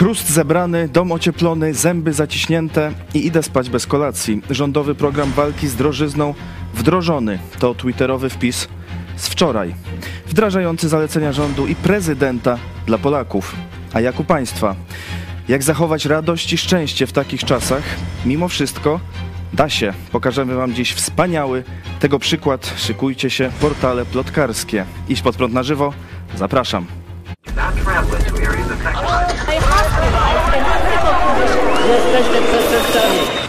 Chrust zebrany, dom ocieplony, zęby zaciśnięte i idę spać bez kolacji. Rządowy program walki z drożyzną wdrożony. To twitterowy wpis z wczoraj. Wdrażający zalecenia rządu i prezydenta dla Polaków. A jak u państwa? Jak zachować radość i szczęście w takich czasach? Mimo wszystko da się. Pokażemy wam dziś wspaniały tego przykład. Szykujcie się, portale plotkarskie. Iść pod prąd na żywo? Zapraszam. Jesteście przestępcami.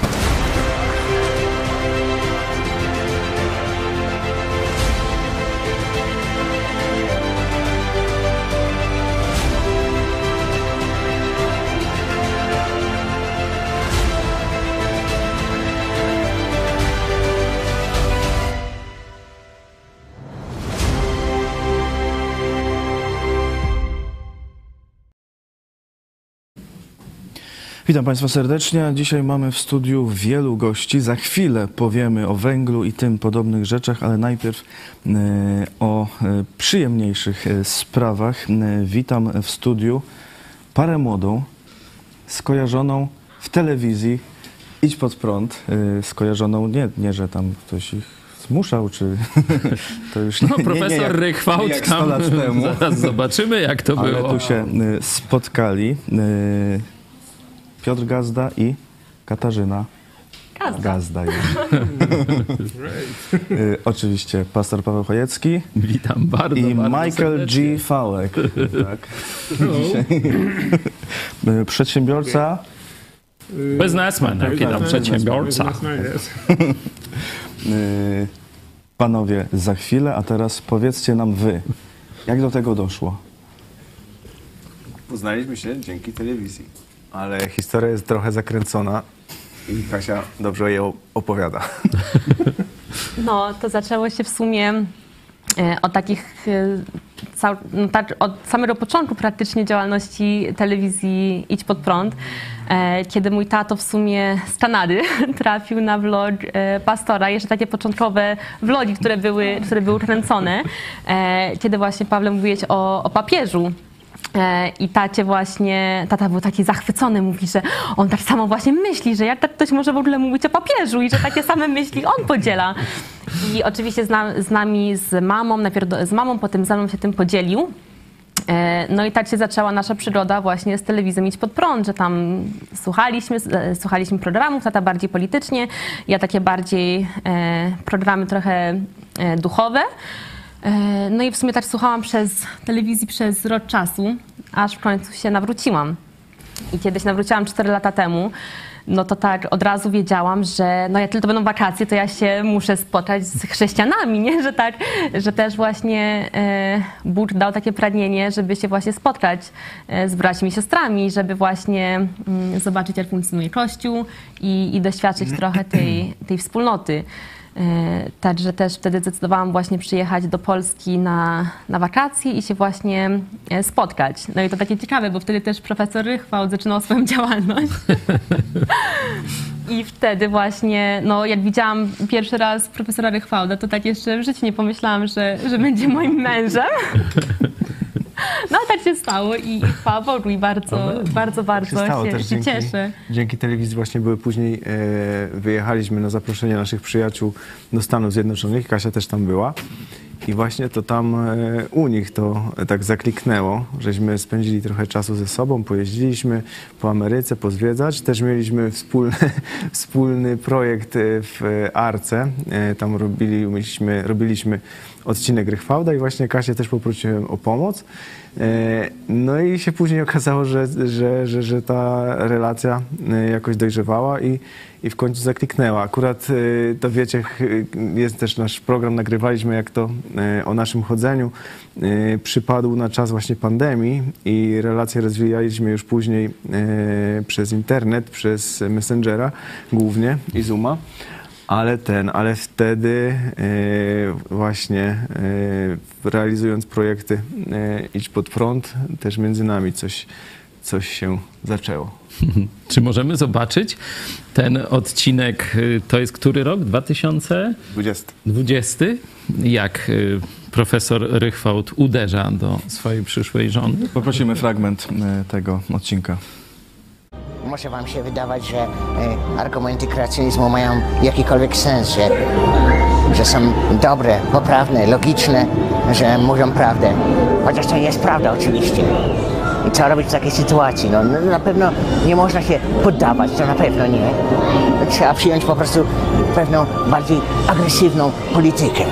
Witam Państwa serdecznie. Dzisiaj mamy w studiu wielu gości. Za chwilę powiemy o węglu i tym podobnych rzeczach, ale najpierw e, o e, przyjemniejszych e, sprawach. Witam w studiu parę młodą, skojarzoną w telewizji Idź pod prąd, skojarzoną nie, nie, że tam ktoś ich zmuszał, czy to już nie, No, nie, nie, profesor jak, Rychwałt jak 100 tam zaraz zobaczymy jak to Ale było. tu się spotkali Piotr Gazda i Katarzyna Gazda. już. Y, Oczywiście pastor Paweł Chojecki Witam bardzo, i bardzo Michael serdecznie. G. Fałek. Tak. Dzisiaj. Y, Przedsiębiorca Biznesmen, jaki tam przedsiębiorca. y, Panowie, za chwilę, a teraz powiedzcie nam wy, jak do tego doszło? Poznaliśmy się dzięki telewizji, ale historia jest trochę zakręcona i Kasia dobrze ją opowiada. No, to zaczęło się w sumie e, od takich, e, no, tak, od samego początku praktycznie działalności telewizji Idź Pod Prąd, e, kiedy mój tato w sumie z Kanady trafił na vlog pastora, jeszcze takie początkowe vlogi, które były, które były kręcone, kiedy właśnie Pawle mówiłeś o, o papieżu. E, I tacie właśnie, tata był taki zachwycony, mówi, że on tak samo właśnie myśli, że jak tak ktoś może w ogóle mówić o papieżu i że takie same myśli on podziela. I oczywiście z, na, z nami, z mamą, najpierw z mamą, potem ze mną się tym podzielił. E, No i tak się zaczęła nasza przygoda właśnie z telewizją Idź Pod Prąd, że tam słuchaliśmy, e, słuchaliśmy programów, tata bardziej politycznie, ja takie bardziej programy trochę duchowe. E, No i w sumie tak słuchałam przez telewizji przez rok czasu, aż w końcu się nawróciłam. I kiedyś nawróciłam 4 lata temu, no to tak od razu wiedziałam, że no jak tylko będą wakacje, to ja się muszę spotkać z chrześcijanami, nie? Że tak, że też właśnie e, Bóg dał takie pragnienie, żeby się właśnie spotkać e, z braćmi i siostrami, żeby właśnie mm, zobaczyć, jak funkcjonuje Kościół i, i doświadczyć trochę tej, tej wspólnoty. E, Także też wtedy zdecydowałam właśnie przyjechać do Polski na, na wakacje i się właśnie e, spotkać. No i to takie ciekawe, bo wtedy też profesor Rychwałt zaczynał swoją działalność. I wtedy właśnie, no jak widziałam pierwszy raz profesora Rychwałda, to tak jeszcze w życiu nie pomyślałam, że, że będzie moim mężem. No tak się stało i, i chwała Bogu i bardzo, bardzo, bardzo się, się cieszę. dzięki telewizji właśnie były później, e, wyjechaliśmy na zaproszenie naszych przyjaciół do Stanów Zjednoczonych, Kasia też tam była. I właśnie to tam e, u nich to tak zakliknęło, żeśmy spędzili trochę czasu ze sobą, pojeździliśmy po Ameryce, pozwiedzać. Też mieliśmy wspólny, wspólny projekt e, w Arce. E, Tam robiliśmy, robiliśmy odcinek Rychwałda i właśnie Kasię też poprosiłem o pomoc. E, No i się później okazało, że, że, że, że ta relacja e, jakoś dojrzewała i, i w końcu zakliknęła. Akurat e, to wiecie, jest też nasz program, nagrywaliśmy jak to o naszym chodzeniu. Przypadł na czas właśnie pandemii i relacje rozwijaliśmy już później przez internet, przez Messengera głównie i Zooma. Ale ten, ale wtedy e, właśnie e, realizując projekty e, Idź pod prąd, też między nami coś, coś się zaczęło. Czy możemy zobaczyć ten odcinek? y, To jest który rok? 2020? 20. Jak y, profesor Rychwałd uderza do swojej przyszłej żony. Poprosimy fragment e, tego odcinka. Może wam się wydawać, że e, argumenty kreacjonizmu mają jakikolwiek sens, że, że są dobre, poprawne, logiczne, że mówią prawdę. Chociaż to jest prawda oczywiście. I co robić w takiej sytuacji? No, no na pewno nie można się poddawać, to na pewno nie. Trzeba przyjąć po prostu pewną bardziej agresywną politykę.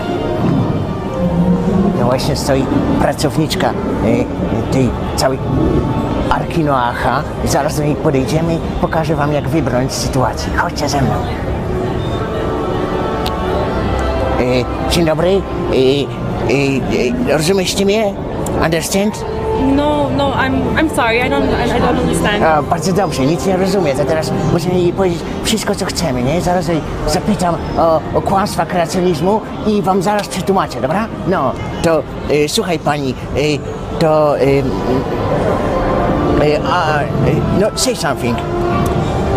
No właśnie stoi pracowniczka e, tej całej Arki Noacha. Zaraz do niej podejdziemy i pokażę wam, jak wybrnąć z sytuacji. Chodźcie ze mną. E, dzień dobry. E, e, e, rozumiecie mnie? Understand? No, no, I'm, I'm sorry. I don't, I, I don't understand. A, bardzo dobrze, nic nie rozumie. To teraz możemy jej powiedzieć wszystko, co chcemy, nie? Zaraz jej zapytam o, o kłamstwa kreacjonizmu i wam zaraz przetłumaczę, dobra? No, to e, słuchaj pani, e, to... e, no, say something.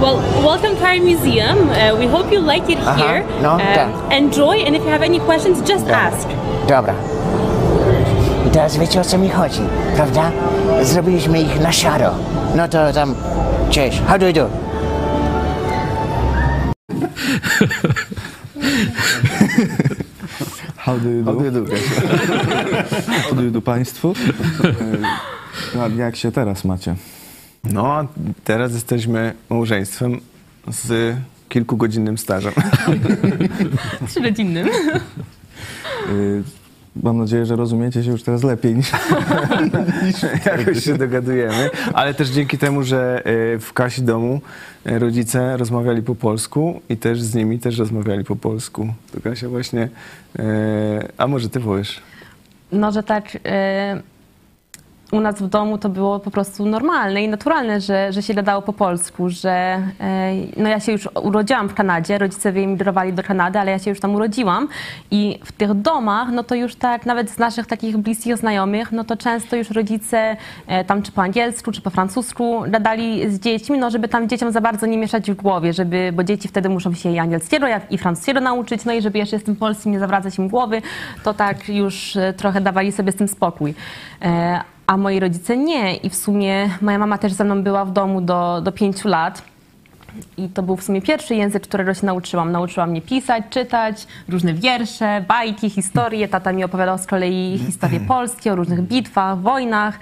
Well, welcome to our museum. Uh, we hope you like it Aha, here. no, Um, enjoy, and if you have any questions, just ask. Dobra. I teraz wiecie o co mi chodzi, prawda? Zrobiliśmy ich na szaro. No to tam, cześć, how do you do? How do you do? How do you do, How do you do państwu? A jak się teraz macie? No, a teraz jesteśmy małżeństwem z kilkugodzinnym stażem. Trzyrodzinnym. Y, Mam nadzieję, że rozumiecie się już teraz lepiej niż... Jakoś się dogadujemy, ale też dzięki temu, że y, w Kasi domu y, rodzice rozmawiali po polsku i też z nimi też rozmawiali po polsku. To Kasia właśnie, a może ty powiesz? No, że tak u nas w domu to było po prostu normalne i naturalne, że, że się gadało po polsku, że e, no ja się już urodziłam w Kanadzie, rodzice wyemigrowali do Kanady, ale ja się już tam urodziłam i w tych domach, no to już tak nawet z naszych takich bliskich znajomych, no to często już rodzice e, tam czy po angielsku, czy po francusku gadali z dziećmi, no żeby tam dzieciom za bardzo nie mieszać w głowie, żeby, bo dzieci wtedy muszą się i angielskiego i francuskiego nauczyć, no i żeby jeszcze z tym polskim nie zawracać im głowy, to tak już e, trochę dawali sobie z tym spokój. A moi rodzice nie. I w sumie moja mama też ze mną była w domu do, do pięciu lat. I to był w sumie pierwszy język, którego się nauczyłam. Nauczyła mnie pisać, czytać, różne wiersze, bajki, historie. Tata mi opowiadał z kolei historie polskie o różnych bitwach, wojnach.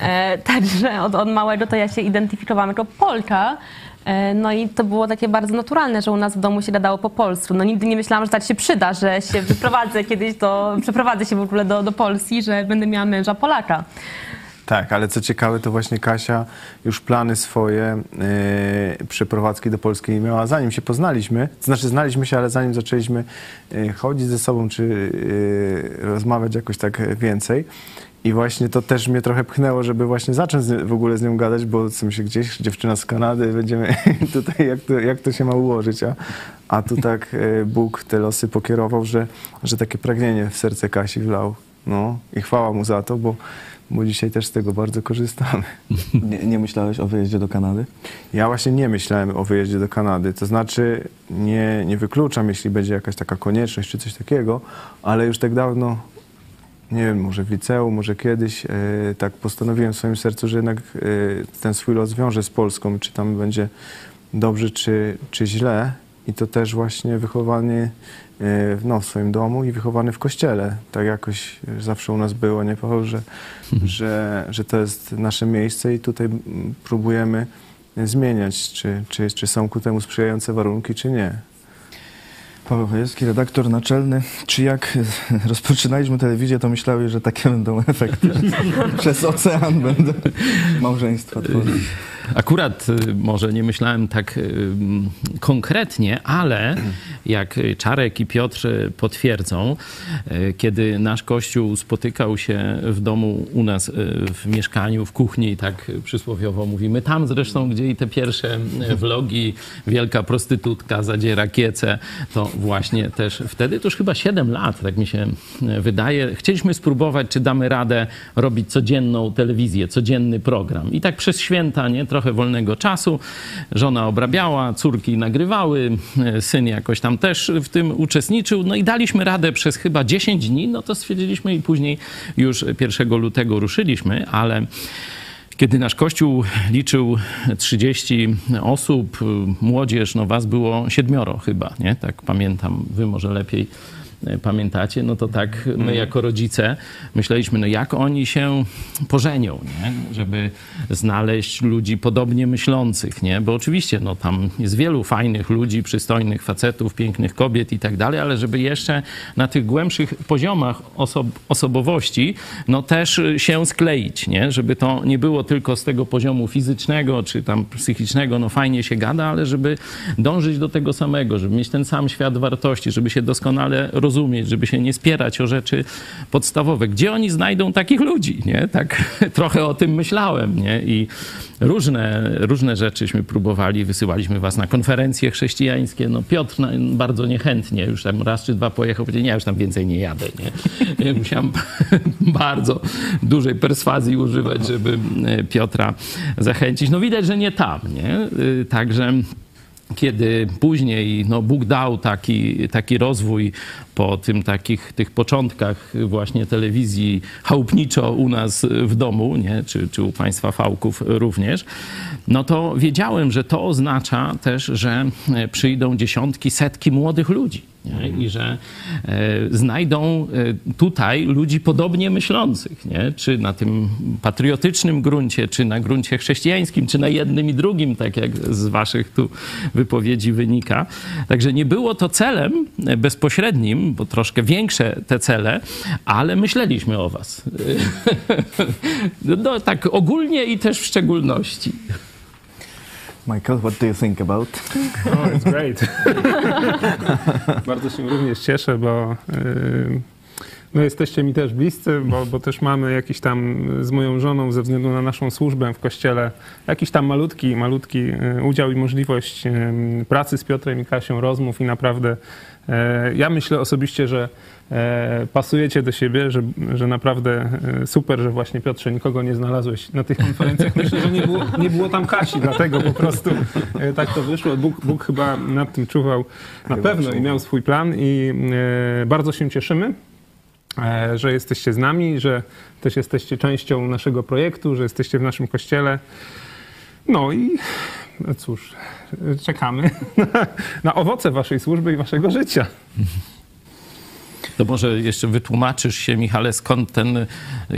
E, także od, od małego to ja się identyfikowałam jako Polka. E, No i to było takie bardzo naturalne, że u nas w domu się gadało po polsku. No nigdy nie myślałam, że tak się przyda, że się wyprowadzę kiedyś do, przeprowadzę się w ogóle do, do Polski, że będę miała męża Polaka. Tak, ale co ciekawe, to właśnie Kasia już plany swoje yy, przeprowadzki do Polski miała, zanim się poznaliśmy. To znaczy, znaliśmy się, ale zanim zaczęliśmy yy, chodzić ze sobą, czy yy, rozmawiać jakoś tak więcej. I właśnie to też mnie trochę pchnęło, żeby właśnie zacząć w ogóle z nią gadać, bo co mi się gdzieś, dziewczyna z Kanady, będziemy tutaj, jak to, jak to się ma ułożyć, a, a tu tak yy, Bóg te losy pokierował, że, że takie pragnienie w serce Kasi wlał. No i chwała mu za to, bo bo dzisiaj też z tego bardzo korzystamy. Nie, nie myślałeś o wyjeździe do Kanady? Ja właśnie nie myślałem o wyjeździe do Kanady, to znaczy nie, nie wykluczam, jeśli będzie jakaś taka konieczność czy coś takiego, ale już tak dawno, nie wiem, może w liceum, może kiedyś, e, tak postanowiłem w swoim sercu, że jednak e, ten swój los wiąże z Polską, czy tam będzie dobrze, czy, czy źle. I to też właśnie wychowanie no, w swoim domu i wychowany w kościele. Tak jakoś zawsze u nas było, nie Paweł, że, że, że to jest nasze miejsce i tutaj mm, próbujemy zmieniać, czy, czy, czy są ku temu sprzyjające warunki, czy nie. Paweł Chojewski, redaktor naczelny. Czy jak rozpoczynaliśmy telewizję, to myślałeś, że takie będą efekty? Przez ocean będą małżeństwa tworzyć. Akurat y, może nie myślałem tak y, konkretnie, ale jak Czarek i Piotr potwierdzą, y, kiedy nasz kościół spotykał się w domu u nas w mieszkaniu, w kuchni, tak przysłowiowo mówimy, tam zresztą, gdzie i te pierwsze vlogi, wielka prostytutka zadziera kiece, to właśnie też wtedy, to już chyba 7 lat, tak mi się e, wydaje, chcieliśmy spróbować, czy damy radę robić codzienną telewizję, codzienny program. I tak przez święta, nie, trochę wolnego czasu, żona obrabiała, córki nagrywały, e, syn jakoś tam też w tym uczestniczył, no i daliśmy radę przez chyba 10 dni, no to stwierdziliśmy i później już 1 lutego ruszyliśmy, ale kiedy nasz kościół liczył 30 osób, młodzież, no was było siedmioro chyba, nie? Tak pamiętam, wy może lepiej pamiętacie, no to tak my jako rodzice myśleliśmy, no jak oni się pożenią, nie? żeby znaleźć ludzi podobnie myślących, nie? Bo oczywiście, no tam jest wielu fajnych ludzi, przystojnych facetów, pięknych kobiet i tak dalej, ale żeby jeszcze na tych głębszych poziomach osob osobowości, no też się skleić, nie? Żeby to nie było tylko z tego poziomu fizycznego czy tam psychicznego, no fajnie się gada, ale żeby dążyć do tego samego, żeby mieć ten sam świat wartości, żeby się doskonale rozumieć, żeby się nie spierać o rzeczy podstawowe. Gdzie oni znajdą takich ludzi, nie? Tak trochę o tym myślałem, nie? I różne, różne rzeczyśmy próbowali, wysyłaliśmy was na konferencje chrześcijańskie. No Piotr na- bardzo niechętnie, już tam raz czy dwa pojechał, powiedział, nie, ja już tam więcej nie jadę, nie? Ja Musiałem bardzo dużej perswazji używać, żeby e, Piotra zachęcić. No widać, że nie tam, nie? Y, Także kiedy później no, Bóg dał taki, taki rozwój po tym takich tych początkach właśnie telewizji chałupniczo u nas w domu, nie? Czy, czy u państwa fałków również, no to wiedziałem, że to oznacza też, że przyjdą dziesiątki, setki młodych ludzi. Nie? I że e, znajdą e, tutaj ludzi podobnie myślących, nie? czy na tym patriotycznym gruncie, czy na gruncie chrześcijańskim, czy na jednym i drugim, tak jak z waszych tu wypowiedzi wynika. Także nie było to celem e, bezpośrednim, bo troszkę większe te cele, ale myśleliśmy o was. No tak ogólnie i też w szczególności. Michael, what do you think about? Oh, it's great. Bardzo się również cieszę, bo yy, no jesteście mi też bliscy, bo, bo też mamy jakiś tam z moją żoną ze względu na naszą służbę w kościele jakiś tam malutki, malutki yy, udział i możliwość yy, pracy z Piotrem i Kasią, rozmów i naprawdę ja myślę osobiście, że pasujecie do siebie, że, że naprawdę e, super, że właśnie Piotrze nikogo nie znalazłeś na tych konferencjach. Myślę, że nie było, nie było tam Kasi, dlatego po prostu e, tak to wyszło. Bóg, Bóg chyba nad tym czuwał na pewno i miał swój plan i e, bardzo się cieszymy. e, Że jesteście z nami, że też jesteście częścią naszego projektu, że jesteście w naszym kościele. No i no cóż, e, czekamy na, na owoce waszej służby i waszego życia. To może jeszcze wytłumaczysz się, Michale, skąd ten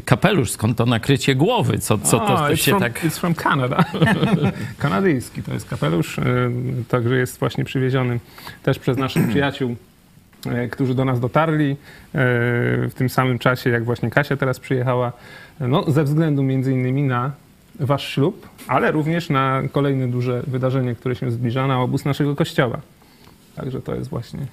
kapelusz, skąd to nakrycie głowy? Co, co to, to it's się from, tak... It's from Canada. Kanadyjski to jest kapelusz, y, także jest właśnie przywieziony też przez naszych przyjaciół, y, którzy do nas dotarli w tym samym czasie, jak właśnie Kasia teraz przyjechała, no, ze względu między innymi na wasz ślub, ale również na kolejne duże wydarzenie, które się zbliża, na obóz naszego kościoła. Także to jest właśnie y,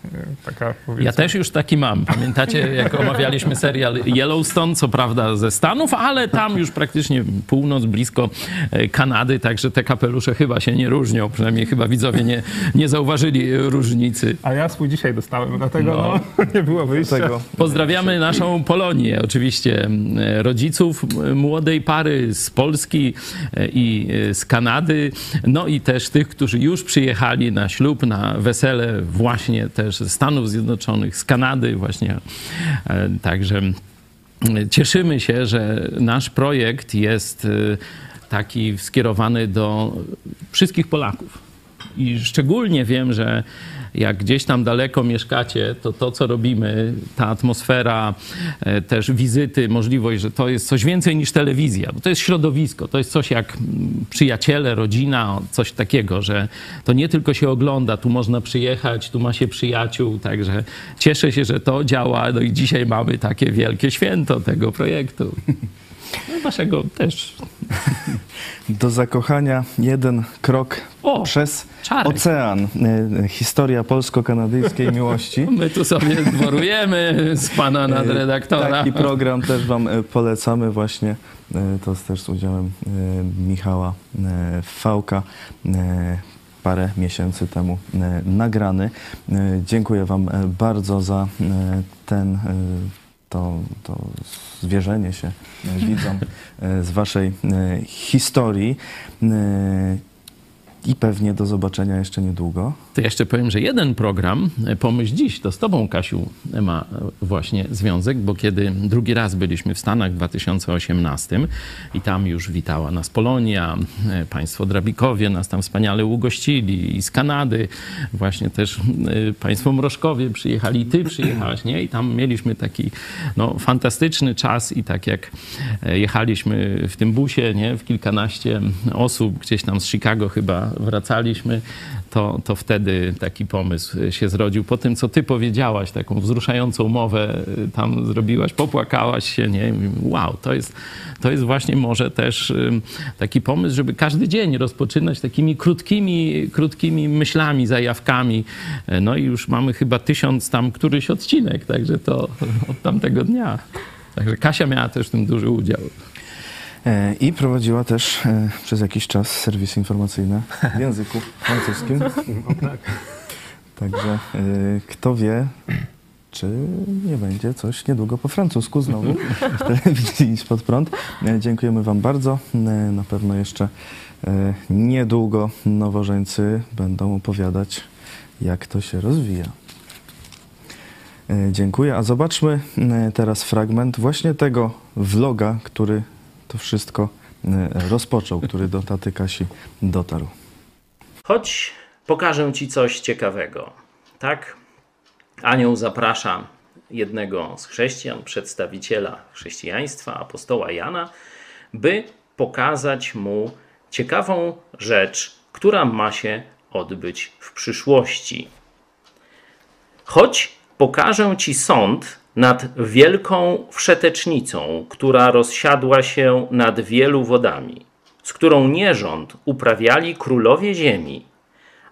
taka powiedzmy... Ja też już taki mam. Pamiętacie, jak omawialiśmy serial Yellowstone, co prawda ze Stanów, ale tam już praktycznie północ, blisko e, Kanady, także te kapelusze chyba się nie różnią. Przynajmniej chyba widzowie nie, nie zauważyli różnicy. A ja swój dzisiaj dostałem, dlatego no. nie było wyjścia. Tego. Pozdrawiamy naszą Polonię, oczywiście rodziców młodej pary z Polski e, i e, z Kanady, no i też tych, którzy już przyjechali na ślub, na wesele właśnie też ze Stanów Zjednoczonych, z Kanady właśnie. E, Także cieszymy się, że nasz projekt jest e, taki skierowany do wszystkich Polaków. I szczególnie wiem, że jak gdzieś tam daleko mieszkacie, to to, co robimy, ta atmosfera, e, też wizyty, możliwość, że to jest coś więcej niż telewizja, bo to jest środowisko, to jest coś jak mm, przyjaciele, rodzina, coś takiego, że to nie tylko się ogląda, tu można przyjechać, tu ma się przyjaciół, także cieszę się, że to działa, no i dzisiaj mamy takie wielkie święto tego projektu. No, waszego też. Do zakochania jeden krok O, przez Czarek. ocean. Y, Historia polsko-kanadyjskiej miłości. My tu sobie dworujemy z pana nadredaktora. Taki program też wam y, polecamy właśnie. Y, To też z udziałem y, Michała y, Fałka. Y, parę miesięcy temu nagrany. Dziękuję Wam bardzo za ten, to, to zwierzenie się widzom e, z Waszej e, historii. E, I pewnie do zobaczenia jeszcze niedługo. To jeszcze powiem, że jeden program, e, Pomyśl Dziś, to z tobą, Kasiu, ma e, właśnie związek, bo kiedy drugi raz byliśmy w Stanach w 2018 i tam już witała nas Polonia, e, państwo Drabikowie nas tam wspaniale ugościli i z Kanady właśnie też e, państwo Mrożkowie przyjechali ty przyjechałaś, nie? I tam mieliśmy taki no, fantastyczny czas i tak jak e, jechaliśmy w tym busie, nie? W kilkanaście osób gdzieś tam z Chicago chyba wracaliśmy, to, to wtedy taki pomysł się zrodził. Po tym, co ty powiedziałaś, taką wzruszającą mowę y, tam zrobiłaś, popłakałaś się, nie? Wow, to jest, to jest właśnie może też taki pomysł, żeby każdy dzień rozpoczynać takimi krótkimi, krótkimi myślami, zajawkami. E, No i już mamy chyba tysiąc tam któryś odcinek, także to od tamtego dnia. Także Kasia miała też w tym duży udział. E, I prowadziła też e, przez jakiś czas serwisy informacyjne w języku francuskim. Także e, kto wie, czy nie będzie coś niedługo po francusku znowu w telewizji Idź Pod Prąd. Dziękujemy Wam bardzo. Na pewno jeszcze niedługo nowożeńcy będą opowiadać, jak to się rozwija. Dziękuję. A zobaczmy teraz fragment właśnie tego vloga, który to wszystko e, rozpoczął, który do taty Kasi dotarł. Chodź, pokażę ci coś ciekawego. Tak? Anioł zaprasza jednego z chrześcijan, przedstawiciela chrześcijaństwa, apostoła Jana, by pokazać mu ciekawą rzecz, która ma się odbyć w przyszłości. Chodź, pokażę ci sąd nad wielką wszetecznicą, która rozsiadła się nad wielu wodami, z którą nierząd uprawiali królowie ziemi,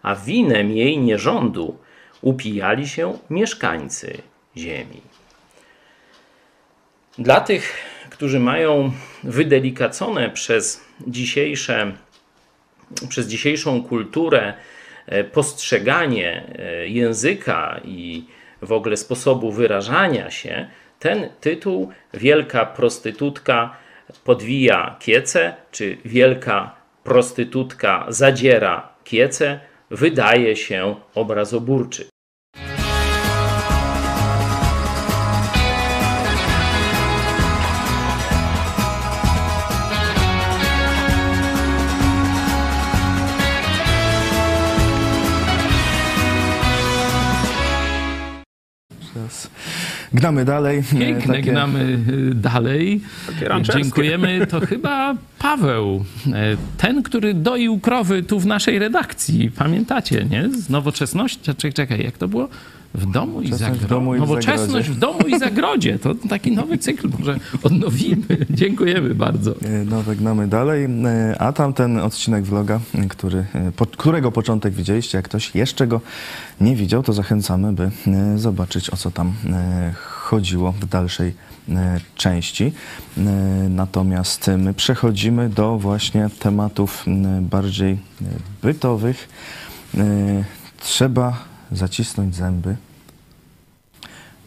a winem jej nierządu upijali się mieszkańcy ziemi. Dla tych, którzy mają wydelikacone przez dzisiejsze przez dzisiejszą kulturę e, postrzeganie e, języka i w ogóle sposobu wyrażania się, ten tytuł Wielka prostytutka podwija kiece, czy Wielka prostytutka zadziera kiece, wydaje się obrazoburczy. Gnamy dalej. E, Piękne, Takie- gnamy y, dalej. Dziękujemy. To chyba Paweł, e, ten, który doił krowy tu w naszej redakcji. Pamiętacie, nie? Z nowoczesności. Czekaj, czekaj, jak to było? W domu i zagrodzie. domu i Nowoczesność w domu i zagrodzie. To taki nowy cykl może odnowimy. Dziękujemy bardzo. E, Nowe gnamy dalej, E, a tamten odcinek vloga, e, który, którego początek widzieliście, jak ktoś jeszcze go nie widział, to zachęcamy, by zobaczyć o co tam chodziło w dalszej części. Natomiast my przechodzimy do właśnie tematów bardziej bytowych. Trzeba zacisnąć zęby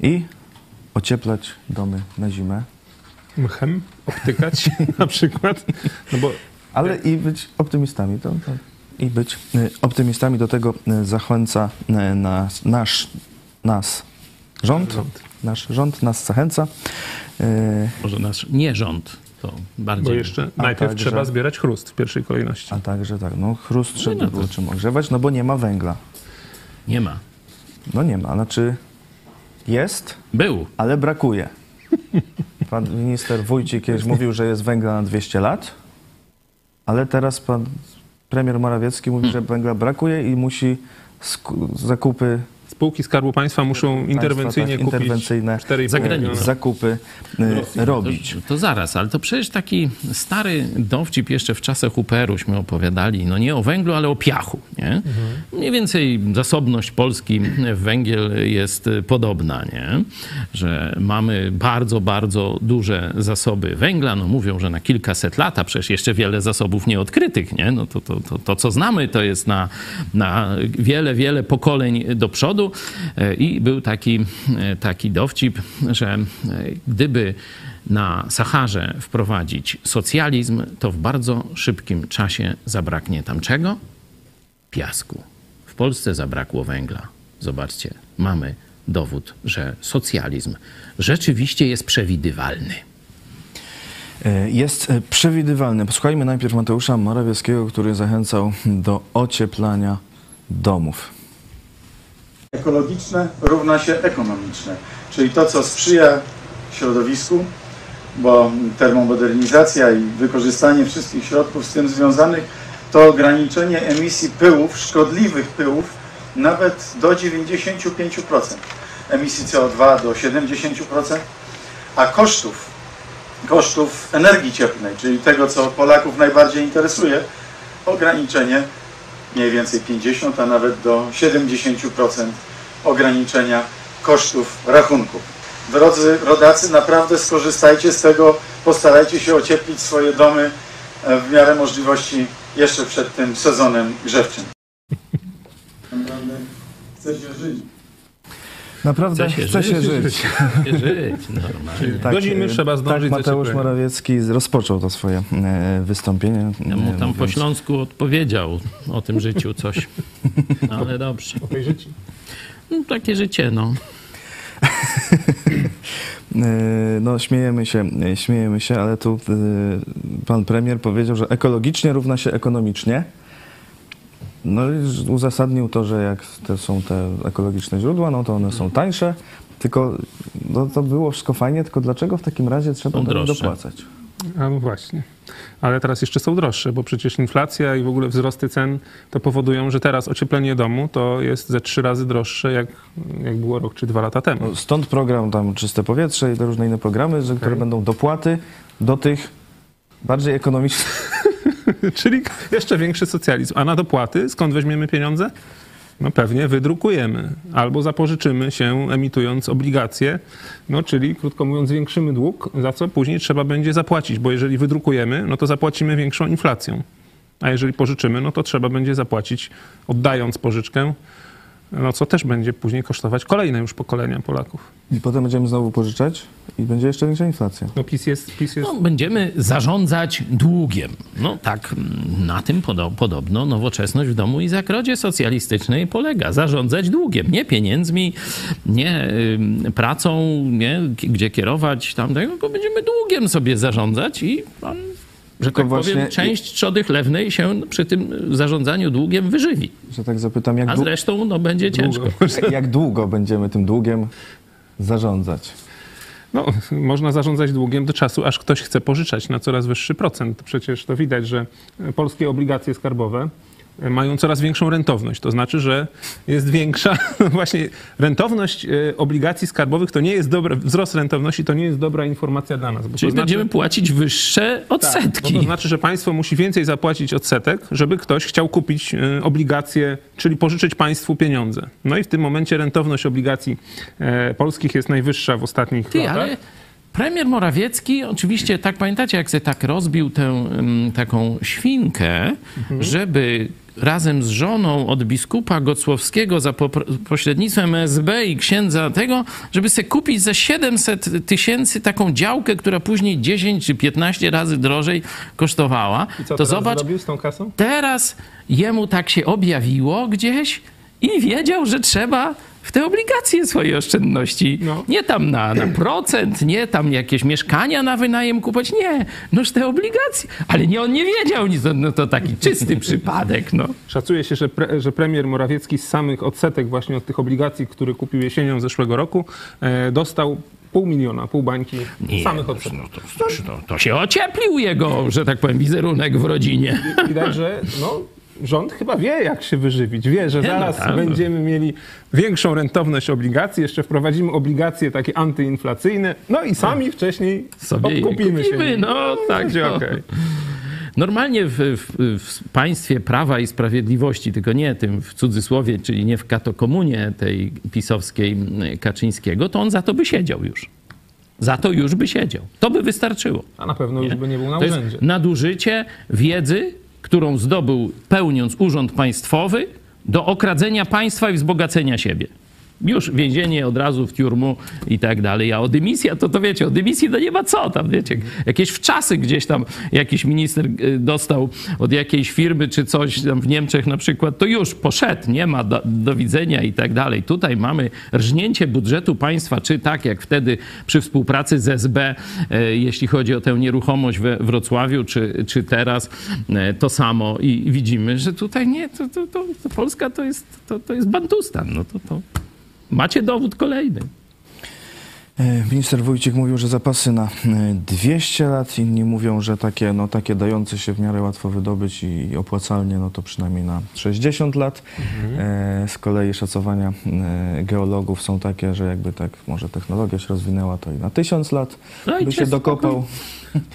i ocieplać domy na zimę. Mchem obtykać na przykład. No bo Ale i być optymistami. To, to, I być y, optymistami do tego y, zachęca y, nas, nasz, nas rząd. Rząd. Nasz rząd nas zachęca. Może nasz nie rząd. To bardziej. Bo jeszcze A najpierw także- trzeba zbierać chrust w pierwszej kolejności. A także tak, no chrust trzeba no było czym ogrzewać, no bo nie ma węgla. Nie ma. No nie ma, znaczy jest, Był. ale brakuje. Pan minister Wójcik kiedyś mówił, że jest węgla na 200 lat, ale teraz pan premier Morawiecki mówi, że węgla brakuje i musi zakupy spółki Skarbu Państwa muszą interwencyjnie tak, kupić interwencyjne 4,5 zagraniczne. miliona. zakupy y, robić. To, to zaraz, ale to przecież taki stary dowcip jeszcze w czasach UPR-uśmy opowiadali, no nie o węglu, ale o piachu, nie? Mniej więcej zasobność Polski w węgiel jest podobna, nie? Że mamy bardzo, bardzo duże zasoby węgla, no mówią, że na kilkaset lat, a przecież jeszcze wiele zasobów nieodkrytych, nie? No to, to, to, to co znamy, to jest na, na wiele, wiele pokoleń do przodu E, i był taki, e, taki dowcip, że e, gdyby na Saharze wprowadzić socjalizm, to w bardzo szybkim czasie zabraknie tam czego? Piasku. W Polsce zabrakło węgla. Zobaczcie, mamy dowód, że socjalizm rzeczywiście jest przewidywalny. Jest przewidywalny. Posłuchajmy najpierw Mateusza Morawieckiego, który zachęcał do ocieplania domów. Ekologiczne równa się ekonomiczne, czyli to, co sprzyja środowisku, bo termomodernizacja i wykorzystanie wszystkich środków z tym związanych to ograniczenie emisji pyłów, szkodliwych pyłów, nawet do 95%, emisji CO2 do 70%, a kosztów, kosztów energii cieplnej, czyli tego, co Polaków najbardziej interesuje, ograniczenie mniej więcej 50, a nawet do 70% ograniczenia kosztów rachunków. Drodzy rodacy, naprawdę skorzystajcie z tego, postarajcie się ocieplić swoje domy e, w miarę możliwości jeszcze przed tym sezonem grzewczym. Naprawdę żyć. Naprawdę Chce się chce się żyć. Chce się żyć, normalnie. Do zimy y, trzeba zdążyć Tak Mateusz zacieplenia. Morawiecki rozpoczął to swoje e, wystąpienie. Ja mu tam po mówiąc- śląsku odpowiedział o tym życiu coś. No, ale dobrze. O tej życi. No, takie życie, no. E, No, śmiejemy się, e, śmiejemy się, ale tu pan premier powiedział, że ekologicznie równa się ekonomicznie. No i uzasadnił to, że jak te są te ekologiczne źródła, no to one są tańsze, tylko no, to było wszystko fajnie, tylko dlaczego w takim razie trzeba do nich dopłacać? A no właśnie. Ale teraz jeszcze są droższe, bo przecież inflacja i w ogóle wzrosty cen to powodują, że teraz ocieplenie domu to jest ze trzy razy droższe, jak, jak było rok czy dwa lata temu. No, stąd program tam Czyste Powietrze i te różne inne programy, że, które będą dopłaty do tych bardziej ekonomicznych. Czyli jeszcze większy socjalizm. A na dopłaty skąd weźmiemy pieniądze? No pewnie wydrukujemy albo zapożyczymy się emitując obligacje, no czyli krótko mówiąc zwiększymy dług, za co później trzeba będzie zapłacić, bo jeżeli wydrukujemy, no to zapłacimy większą inflacją. A jeżeli pożyczymy, no to trzeba będzie zapłacić oddając pożyczkę, no co też będzie później kosztować kolejne już pokolenia Polaków. I potem będziemy znowu pożyczać i będzie jeszcze większa inflacja. No PiS jest... PiS jest No, będziemy zarządzać długiem. No tak, mm, na tym podo- podobno nowoczesność w domu i zagrodzie socjalistycznej polega. Zarządzać długiem, nie pieniędzmi, nie ym, pracą, nie, gdzie kierować tam, tego, tylko będziemy długiem sobie zarządzać i pan, że Tylko tak właśnie- powiem, część trzody chlewnej się przy tym zarządzaniu długiem wyżywi. Że tak zapytam, jak, A zresztą no, będzie ciężko. jak długo będziemy tym długiem zarządzać? No, można zarządzać długiem do czasu, aż ktoś chce pożyczać na coraz wyższy procent. Przecież to widać, że polskie obligacje skarbowe mają coraz większą rentowność. To znaczy, że jest większa. Właśnie, rentowność e, obligacji skarbowych to nie jest dobra, wzrost rentowności to nie jest dobra informacja dla nas. Bo Czyli znaczy, będziemy płacić wyższe tak, odsetki. bo to znaczy, że państwo musi więcej zapłacić odsetek, żeby ktoś chciał kupić e, obligacje, czyli pożyczyć państwu pieniądze. No i w tym momencie rentowność obligacji e, polskich jest najwyższa w ostatnich Ty, latach. ale premier Morawiecki, oczywiście, tak pamiętacie, jak sobie tak rozbił tę mm, taką świnkę, żeby razem z żoną od biskupa Gocłowskiego za pośrednictwem SB i księdza tego, żeby sobie kupić za 700 tysięcy taką działkę, która później 10 czy 15 razy drożej kosztowała. I co to zobacz, zrobił z tą kasą? teraz jemu tak się objawiło gdzieś i wiedział, że trzeba w te obligacje swojej oszczędności. No. Nie tam na, na procent, nie tam jakieś mieszkania na wynajem kupować, nie. Noż te obligacje. Ale nie, on nie wiedział nic, no to taki czysty przypadek, no. Szacuje się, że, pre, że premier Morawiecki z samych odsetek właśnie od tych obligacji, które kupił jesienią zeszłego roku, e, dostał pół miliona, pół bańki Nie, samych odsetek. no to, to, to, to się ocieplił jego, że tak powiem, wizerunek w rodzinie. Widać, że no, rząd chyba wie, jak się wyżywić. Wie, że Nie, no zaraz tak. będziemy mieli większą rentowność obligacji, jeszcze wprowadzimy obligacje takie antyinflacyjne, no i sami wcześniej Sobie je odkupimy się. kupimy, no tak, no. okej. Normalnie w, w, w państwie prawa i sprawiedliwości, tylko nie tym w cudzysłowie, czyli nie w katokomunie tej pisowskiej Kaczyńskiego, to on za to by siedział już. Za to już by siedział. To by wystarczyło. A na pewno już by nie był na To jest urzędzie. nadużycie wiedzy, którą zdobył pełniąc urząd państwowy do okradzenia państwa i wzbogacenia siebie. Już więzienie od razu w tiurmu i tak dalej. A o dymisja, to to wiecie, o dymisji to nie ma co tam, wiecie. Jakieś wczasy gdzieś tam jakiś minister y, dostał od jakiejś firmy czy coś tam w Niemczech na przykład, to już poszedł, nie ma do, do widzenia i tak dalej. Tutaj mamy rżnięcie budżetu państwa, czy tak jak wtedy przy współpracy z SB, e, jeśli chodzi o tę nieruchomość we Wrocławiu, czy, czy teraz e, to samo i widzimy, że tutaj nie, to, to, to, to Polska to jest, to, to jest Bantustan. No to, to macie dowód kolejny. E, Minister Wójcik mówił, że zapasy na e, 200 lat, inni mówią, że takie, no, takie dające się w miarę łatwo wydobyć i opłacalnie, no to przynajmniej na 60 lat. E, Z kolei szacowania e, geologów są takie, że jakby tak może technologia się rozwinęła, to i na 1000 lat No i by się dokopał.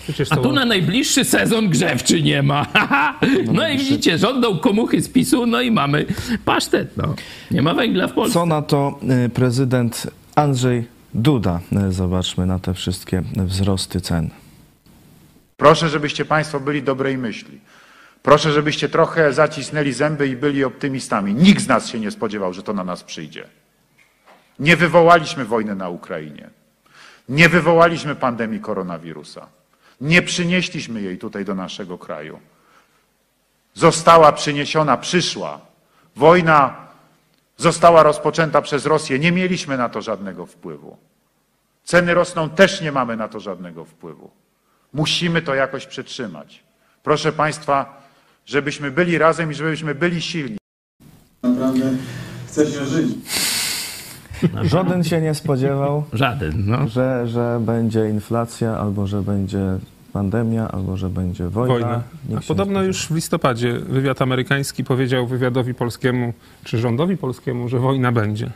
Przecież A to- tu na najbliższy sezon grzewczy nie ma. No i widzicie, żądą komuchy z PiSu, no i mamy pasztet. No. Nie ma węgla w Polsce. Co na to e, prezydent Andrzej Duda? E, Zobaczmy na te wszystkie wzrosty cen. Proszę, żebyście Państwo byli dobrej myśli. Proszę, żebyście trochę zacisnęli zęby i byli optymistami. Nikt z nas się nie spodziewał, że to na nas przyjdzie. Nie wywołaliśmy wojny na Ukrainie. Nie wywołaliśmy pandemii koronawirusa. Nie przynieśliśmy jej tutaj do naszego kraju. Została przyniesiona, przyszła. Wojna została rozpoczęta przez Rosję. Nie mieliśmy na to żadnego wpływu. Ceny rosną, też nie mamy na to żadnego wpływu. Musimy to jakoś przetrzymać. Proszę Państwa, żebyśmy byli razem i żebyśmy byli silni. Naprawdę chce się żyć. Żaden się nie spodziewał, Żaden, no. że, że będzie inflacja, albo że będzie pandemia, albo że będzie wojna. Wojna. A podobno już w listopadzie wywiad amerykański powiedział wywiadowi polskiemu, czy rządowi polskiemu, że wojna będzie.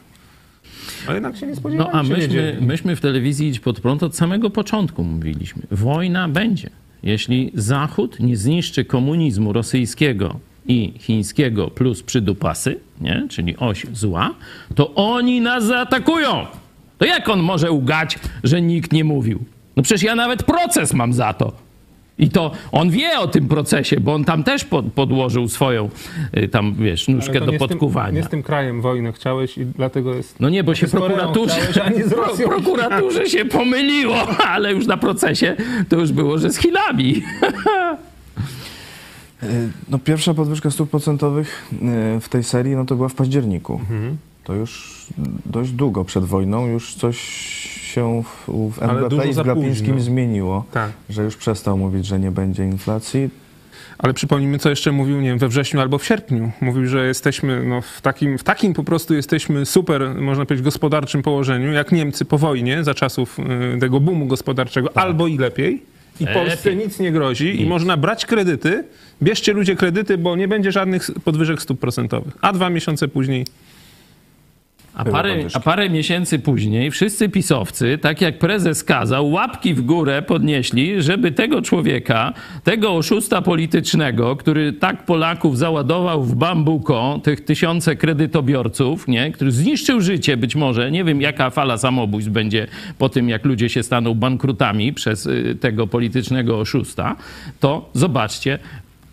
A jednak się nie No spodziewali. a myśmy, myśmy w telewizji Idź Pod Prąd od samego początku mówiliśmy. Wojna będzie. Jeśli Zachód nie zniszczy komunizmu rosyjskiego i chińskiego plus przydupasy, nie? czyli oś zła, to oni nas zaatakują. To jak on może ugać, że nikt nie mówił? No przecież ja nawet proces mam za to. I to on wie o tym procesie, bo on tam też pod, podłożył swoją, y, tam wiesz, nóżkę do nie z tym- podkuwania. Nie z tym krajem wojnę chciałeś i dlatego jest... No nie, bo się prokuraturze, chciałeś, pro, prokuraturze się pomyliło, ale już na procesie to już było, że z Chinami. Y, No, pierwsza podwyżka stóp procentowych y, w tej serii no, to była w październiku. Mhm. To już dość długo przed wojną już coś się w, w i w Glapińskim zmieniło, Tak. że już przestał mówić, że nie będzie inflacji. Ale przypomnijmy, co jeszcze mówił, nie wiem, we wrześniu albo w sierpniu. Mówił, że jesteśmy no, w, takim, w takim po prostu jesteśmy super, można powiedzieć, gospodarczym położeniu, jak Niemcy po wojnie, za czasów y, tego boomu gospodarczego, albo i lepiej. I Lepiej. Polsce nic nie grozi i Nic. można brać kredyty. Bierzcie ludzie kredyty, bo nie będzie żadnych podwyżek stóp procentowych. A dwa miesiące później A parę, a parę miesięcy później wszyscy pisowcy, tak jak prezes kazał, łapki w górę podnieśli, żeby tego człowieka, tego oszusta politycznego, który tak Polaków załadował w bambuko, tych tysiące kredytobiorców, nie, który zniszczył życie być może, nie wiem jaka fala samobójstw będzie po tym, jak ludzie się staną bankrutami przez y, tego politycznego oszusta, to zobaczcie,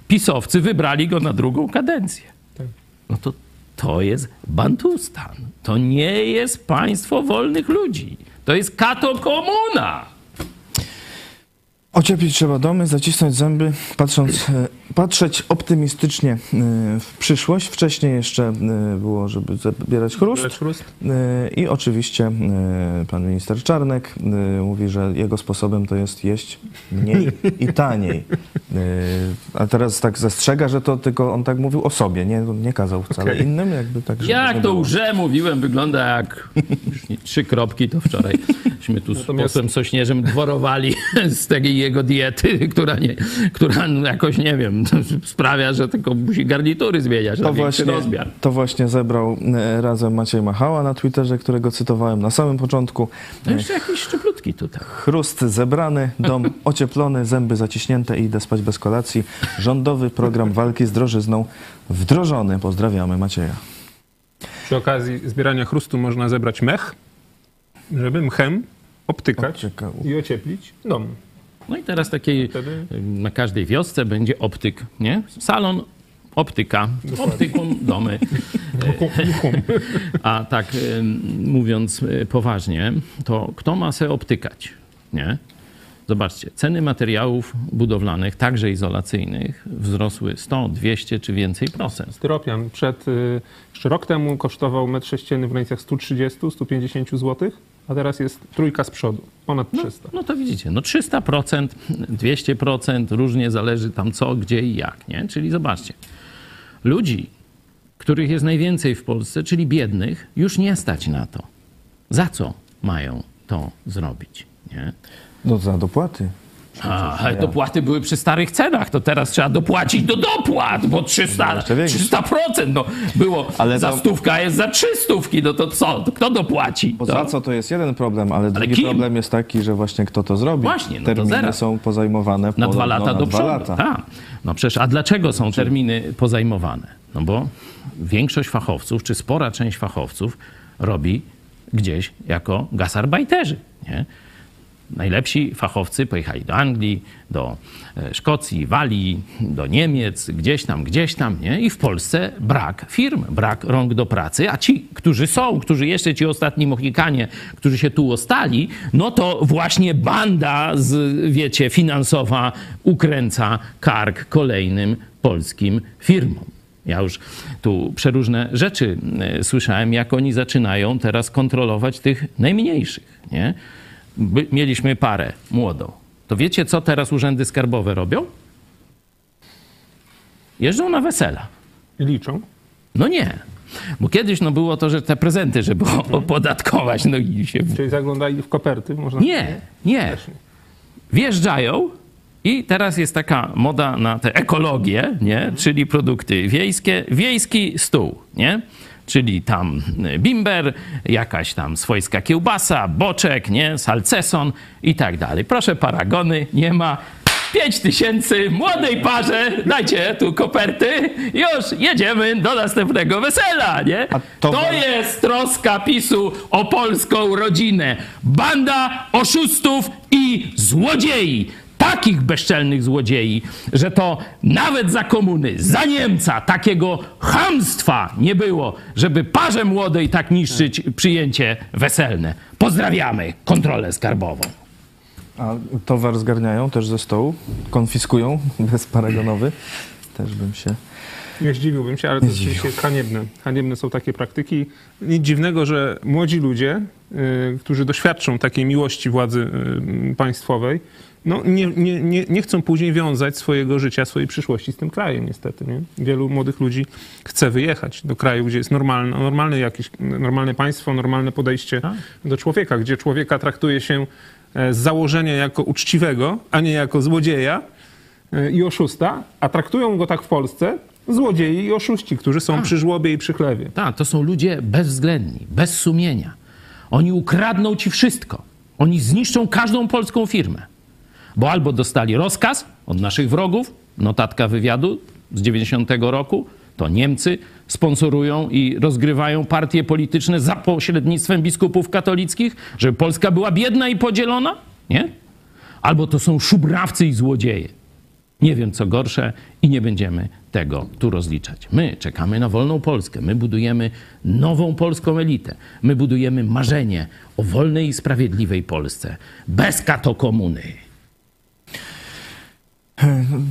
pisowcy wybrali go na drugą kadencję. No to to jest Bantustan. To nie jest państwo wolnych ludzi. To jest katokomuna. Ocieplić trzeba domy, zacisnąć zęby, patrząc, e, patrzeć optymistycznie e, w przyszłość. Wcześniej jeszcze e, było, żeby zabierać chrust. I oczywiście pan minister Czarnek mówi, że jego sposobem to jest jeść mniej i taniej. Yy, A teraz tak zastrzega, że to tylko on tak mówił o sobie, nie, nie kazał wcale Okej. innym, jakby tak, Jak to łże mówiłem, wygląda jak trzy kropki, to wczorajśmy tu z Natomiast- posłem Sośnierzem dworowali z tej jego diety, która, nie, która jakoś, nie wiem, sprawia, że tylko musi garnitury zmieniać To właśnie, rozmiar. to właśnie zebrał e, razem Maciej Machała na Twitterze, którego cytowałem na samym początku. No jeszcze jakiś szczeplutki tutaj. Chrust zebrany, dom ocieplony, zęby zaciśnięte i idę spać bez kolacji. Rządowy program walki z drożyzną wdrożony. Pozdrawiamy Macieja. Przy okazji zbierania chrustu można zebrać mech, żeby mchem obtykać Obtykał. i ocieplić dom. No i teraz takiej, Wtedy- na każdej wiosce będzie optyk, nie? Salon optyka, optyką domy. A tak mówiąc e, poważnie, to kto ma se obtykać, nie? Zobaczcie, ceny materiałów budowlanych, także izolacyjnych, wzrosły 100, 200 czy więcej procent. Styropian przed, y, jeszcze rok temu kosztował metr sześcienny w granicach 130-150 zł, a teraz jest trójka z przodu, ponad 300. No to widzicie, no 300%, 200%, różnie zależy tam co, gdzie i jak, nie? Czyli zobaczcie, ludzi, których jest najwięcej w Polsce, czyli biednych, już nie stać na to. Za co mają to zrobić, nie? No za dopłaty. A, ale dopłaty były przy starych cenach, to teraz trzeba dopłacić do dopłat, bo 300, jeszcze większe. 300% no, było Ale za to- stówkę, a jest za 300, no to co? To kto dopłaci? Bo To- za co to jest jeden problem, ale, drugi kim? problem jest taki, że właśnie kto to zrobi. Właśnie, no Terminy są pozajmowane Na dwa lata na do dwa przodu. lata. Tak. No przecież, a dlaczego są terminy pozajmowane? No bo większość fachowców, czy spora część fachowców robi gdzieś jako gasarbajterzy, nie? Najlepsi fachowcy pojechali do Anglii, do e, Szkocji, Walii, do Niemiec, gdzieś tam, gdzieś tam, nie? I w Polsce brak firm, brak rąk do pracy, a ci, którzy są, którzy jeszcze ci ostatni Mohikanie, którzy się tu ostali, no to właśnie banda z, wiecie, finansowa ukręca kark kolejnym polskim firmom. Ja już tu przeróżne rzeczy e, słyszałem, jak oni zaczynają teraz kontrolować tych najmniejszych, nie? By, mieliśmy parę młodą. To wiecie, co teraz urzędy skarbowe robią? Jeżdżą na wesela. Liczą. No nie. Bo kiedyś no było to, że te prezenty, żeby opodatkować, no i się... Czyli zaglądali w koperty, można... Nie, nie. Wjeżdżają i teraz jest taka moda na tę ekologię, nie? Czyli produkty wiejskie, wiejski stół, nie? Czyli tam y, bimber, jakaś tam swojska kiełbasa, boczek, nie? Salceson i tak dalej. Proszę, paragony nie ma. 5 tysięcy młodej parze, dajcie tu koperty, już jedziemy do następnego wesela, nie? to- to jest troska PiSu o polską rodzinę. Banda oszustów i złodziei. Takich bezczelnych złodziei, że to nawet za komuny, za Niemca takiego chamstwa nie było, żeby parze młodej tak niszczyć przyjęcie weselne. Pozdrawiamy kontrolę skarbową. A towar zgarniają też ze stołu? Konfiskują bezparagonowy? Też bym się... Nie zdziwiłbym się, ale to jest oczywiście haniebne. Haniebne są takie praktyki. Nic dziwnego, że młodzi ludzie, y, którzy doświadczą takiej miłości władzy y, państwowej, no nie, nie, nie, nie chcą później wiązać swojego życia, swojej przyszłości z tym krajem niestety. Nie? Wielu młodych ludzi chce wyjechać do kraju, gdzie jest normalne, normalne, jakieś, normalne państwo, normalne podejście do człowieka, gdzie człowieka traktuje się e, z założenia jako uczciwego, a nie jako złodzieja, e, i oszusta, a traktują go tak w Polsce złodziei i oszuści, którzy są przy żłobie i przy chlewie. Tak, to są ludzie bezwzględni, bez sumienia. Oni ukradną ci wszystko. Oni zniszczą każdą polską firmę. Bo albo dostali rozkaz od naszych wrogów, notatka wywiadu z 90 roku, to Niemcy sponsorują i rozgrywają partie polityczne za pośrednictwem biskupów katolickich, żeby Polska była biedna i podzielona, nie? Albo to są szubrawcy i złodzieje. Nie wiem, co gorsze i nie będziemy tego tu rozliczać. My czekamy na wolną Polskę. My budujemy nową polską elitę. My budujemy marzenie o wolnej i sprawiedliwej Polsce. Bez katokomuny.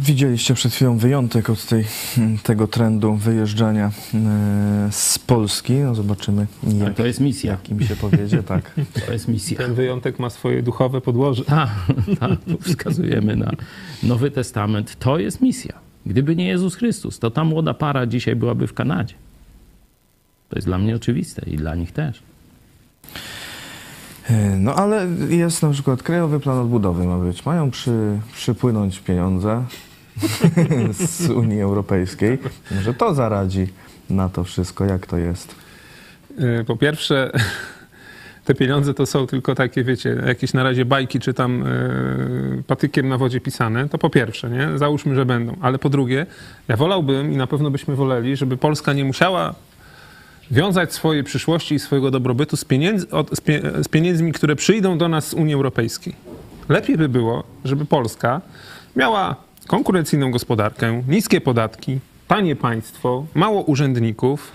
Widzieliście przed chwilą wyjątek od tej, tego trendu wyjeżdżania e, z Polski. No zobaczymy, jak, to jest misja. jak im się powiedzie. Tak. To jest misja. Ten wyjątek ma swoje duchowe podłoże. Tak, tu wskazujemy na Nowy Testament. To jest misja. Gdyby nie Jezus Chrystus, to ta młoda para dzisiaj byłaby w Kanadzie. To jest dla mnie oczywiste i dla nich też. E, No ale jest na przykład Krajowy Plan Odbudowy ma być. Mają przy, przypłynąć pieniądze z Unii Europejskiej. Może to zaradzi na to wszystko, jak to jest. Y, Po pierwsze, te pieniądze to są tylko takie, wiecie, jakieś na razie bajki czy tam y, patykiem na wodzie pisane. To po pierwsze, nie? Załóżmy, że będą. Ale po drugie, ja wolałbym i na pewno byśmy woleli, żeby Polska nie musiała wiązać swojej przyszłości i swojego dobrobytu z, od, z, pie, z pieniędzmi, które przyjdą do nas z Unii Europejskiej. Lepiej by było, żeby Polska miała konkurencyjną gospodarkę, niskie podatki, tanie państwo, mało urzędników,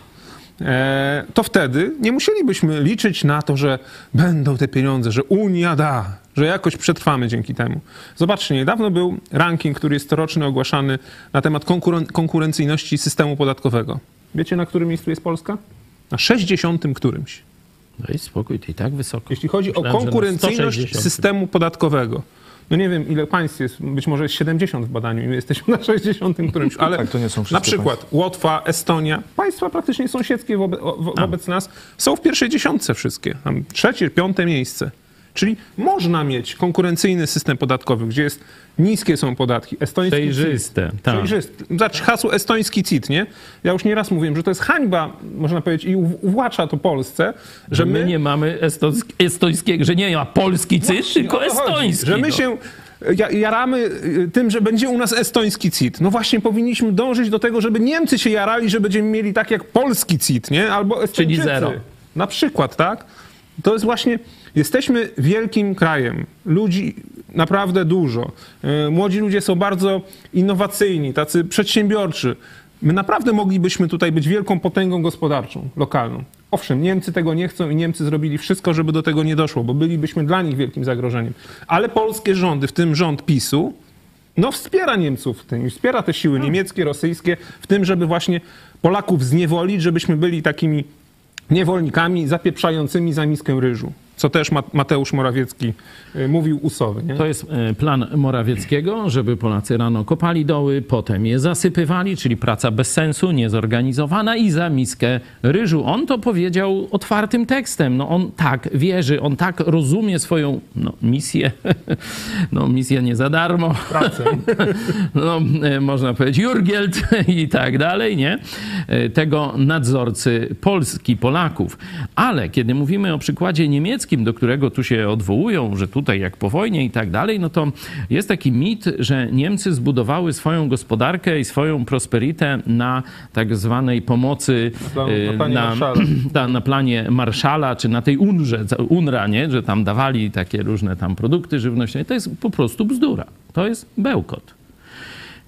e, to wtedy nie musielibyśmy liczyć na to, że będą te pieniądze, że Unia da, że jakoś przetrwamy dzięki temu. Zobaczcie, niedawno był ranking, który jest corocznie ogłaszany na temat konkuren- konkurencyjności systemu podatkowego. Wiecie, na którym miejscu jest Polska? Na 60 którymś. Daj spokój, to i tak wysoko. Jeśli chodzi Myślałem, o konkurencyjność 160. systemu podatkowego. No nie wiem, ile państw jest, być może jest 70 w badaniu i my jesteśmy na 60 którymś, ale Tak, to nie są wszystkie na przykład Łotwa, Estonia, państwa praktycznie sąsiedzkie wobe, wo, wobec nas są w pierwszej dziesiątce wszystkie, tam trzecie, piąte miejsce. Czyli można mieć konkurencyjny system podatkowy, gdzie jest niskie są podatki. Estoński Przejrzyste, CIT. tak. Przejrzyste. Zacz hasło estoński CIT, nie? Ja już nieraz mówiłem, że to jest hańba, można powiedzieć, i uw- uwłacza to Polsce, że Że my nie mamy estońsk- estońskiego, że nie ma polski cyt, tylko o to chodzi, estoński. Że my no. się ja- jaramy y, tym, że będzie u nas estoński CIT. No właśnie powinniśmy dążyć do tego, żeby Niemcy się jarali, że będziemy mieli tak jak polski CIT, nie? Albo Estończycy. zero. Na przykład, tak? To jest właśnie, jesteśmy wielkim krajem. Ludzi naprawdę dużo. Y, Młodzi ludzie są bardzo innowacyjni, tacy przedsiębiorczy. My naprawdę moglibyśmy tutaj być wielką potęgą gospodarczą, lokalną. Owszem, Niemcy tego nie chcą i Niemcy zrobili wszystko, żeby do tego nie doszło, bo bylibyśmy dla nich wielkim zagrożeniem. Ale polskie rządy, w tym rząd PiSu, no wspiera Niemców w tym, i wspiera te siły niemieckie, rosyjskie w tym, żeby właśnie Polaków zniewolić, żebyśmy byli takimi niewolnikami zapieprzającymi za miskę ryżu. Co też Ma- Mateusz Morawiecki y, mówił usowy. Nie? To jest e, plan Morawieckiego, żeby Polacy rano kopali doły, potem je zasypywali, czyli praca bez sensu, niezorganizowana i za miskę ryżu. On to powiedział otwartym tekstem. No on tak wierzy, on tak rozumie swoją no, misję. No misję nie za darmo. Pracę. No, e, można powiedzieć Jurgielt i tak dalej, nie? Tego nadzorcy Polski, Polaków. Ale kiedy mówimy o przykładzie niemieckim, do którego tu się odwołują, że tutaj jak po wojnie i tak dalej, no to jest taki mit, że Niemcy zbudowały swoją gospodarkę i swoją prosperitę na tak zwanej pomocy na e, planie na, ta, na planie Marszala, czy na tej UNRze, UNRA, nie? że tam dawali takie różne tam produkty żywnościowe. To jest po prostu bzdura. To jest bełkot.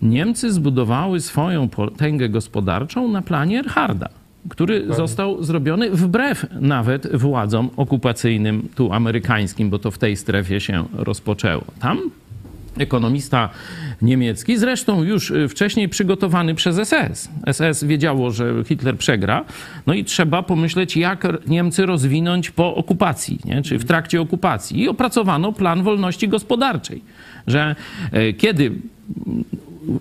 Niemcy zbudowały swoją potęgę gospodarczą na planie Erharda, który został zrobiony wbrew nawet władzom okupacyjnym tu amerykańskim, bo to w tej strefie się rozpoczęło. Tam ekonomista niemiecki, zresztą już y, wcześniej przygotowany przez SS. SS wiedziało, że Hitler przegra, no i trzeba pomyśleć, jak Niemcy rozwinąć po okupacji, nie? czy w trakcie okupacji. I opracowano plan wolności gospodarczej, że e, kiedy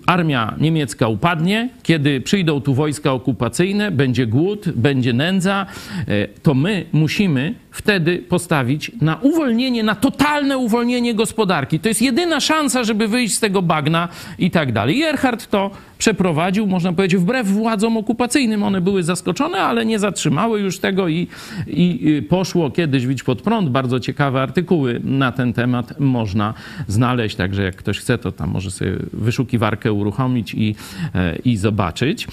armia niemiecka upadnie, kiedy przyjdą tu wojska okupacyjne, będzie głód, będzie nędza, e, to my musimy wtedy postawić na uwolnienie, na totalne uwolnienie gospodarki. To jest jedyna szansa, żeby wyjść z tego bagna i tak dalej. I Erhard to przeprowadził, można powiedzieć, wbrew władzom okupacyjnym. One były zaskoczone, ale nie zatrzymały już tego i, i y, poszło kiedyś wić pod prąd. Bardzo ciekawe artykuły na ten temat można znaleźć, także jak ktoś chce, to tam może sobie wyszukiwarkę uruchomić i, e, i zobaczyć.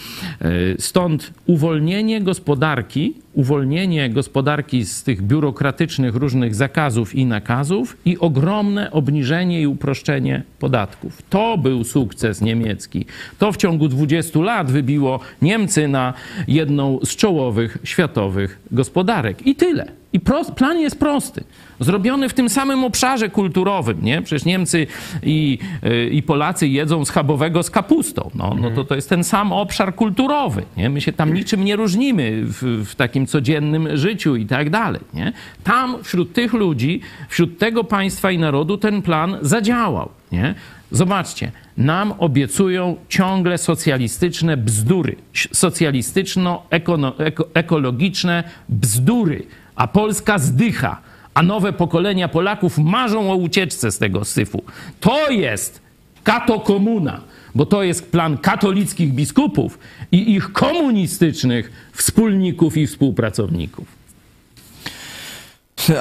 E, Stąd uwolnienie gospodarki, uwolnienie gospodarki z tych biurokratycznych różnych zakazów i nakazów i ogromne obniżenie i uproszczenie podatków. To był sukces niemiecki. To w ciągu 20 lat wybiło Niemcy na jedną z czołowych światowych gospodarek. I tyle. I pro, plan jest prosty. Zrobiony w tym samym obszarze kulturowym, nie? Przecież Niemcy i, y, i Polacy jedzą schabowego z kapustą. No, no to to jest ten sam obszar kulturowy, nie? My się tam niczym nie różnimy w, w takim codziennym życiu i tak dalej, nie? Tam wśród tych ludzi, wśród tego państwa i narodu ten plan zadziałał, nie? Zobaczcie, nam obiecują ciągle socjalistyczne bzdury, socjalistyczno-ekologiczne bzdury, a Polska zdycha, a nowe pokolenia Polaków marzą o ucieczce z tego syfu. To jest katokomuna, bo to jest plan katolickich biskupów i ich komunistycznych wspólników i współpracowników.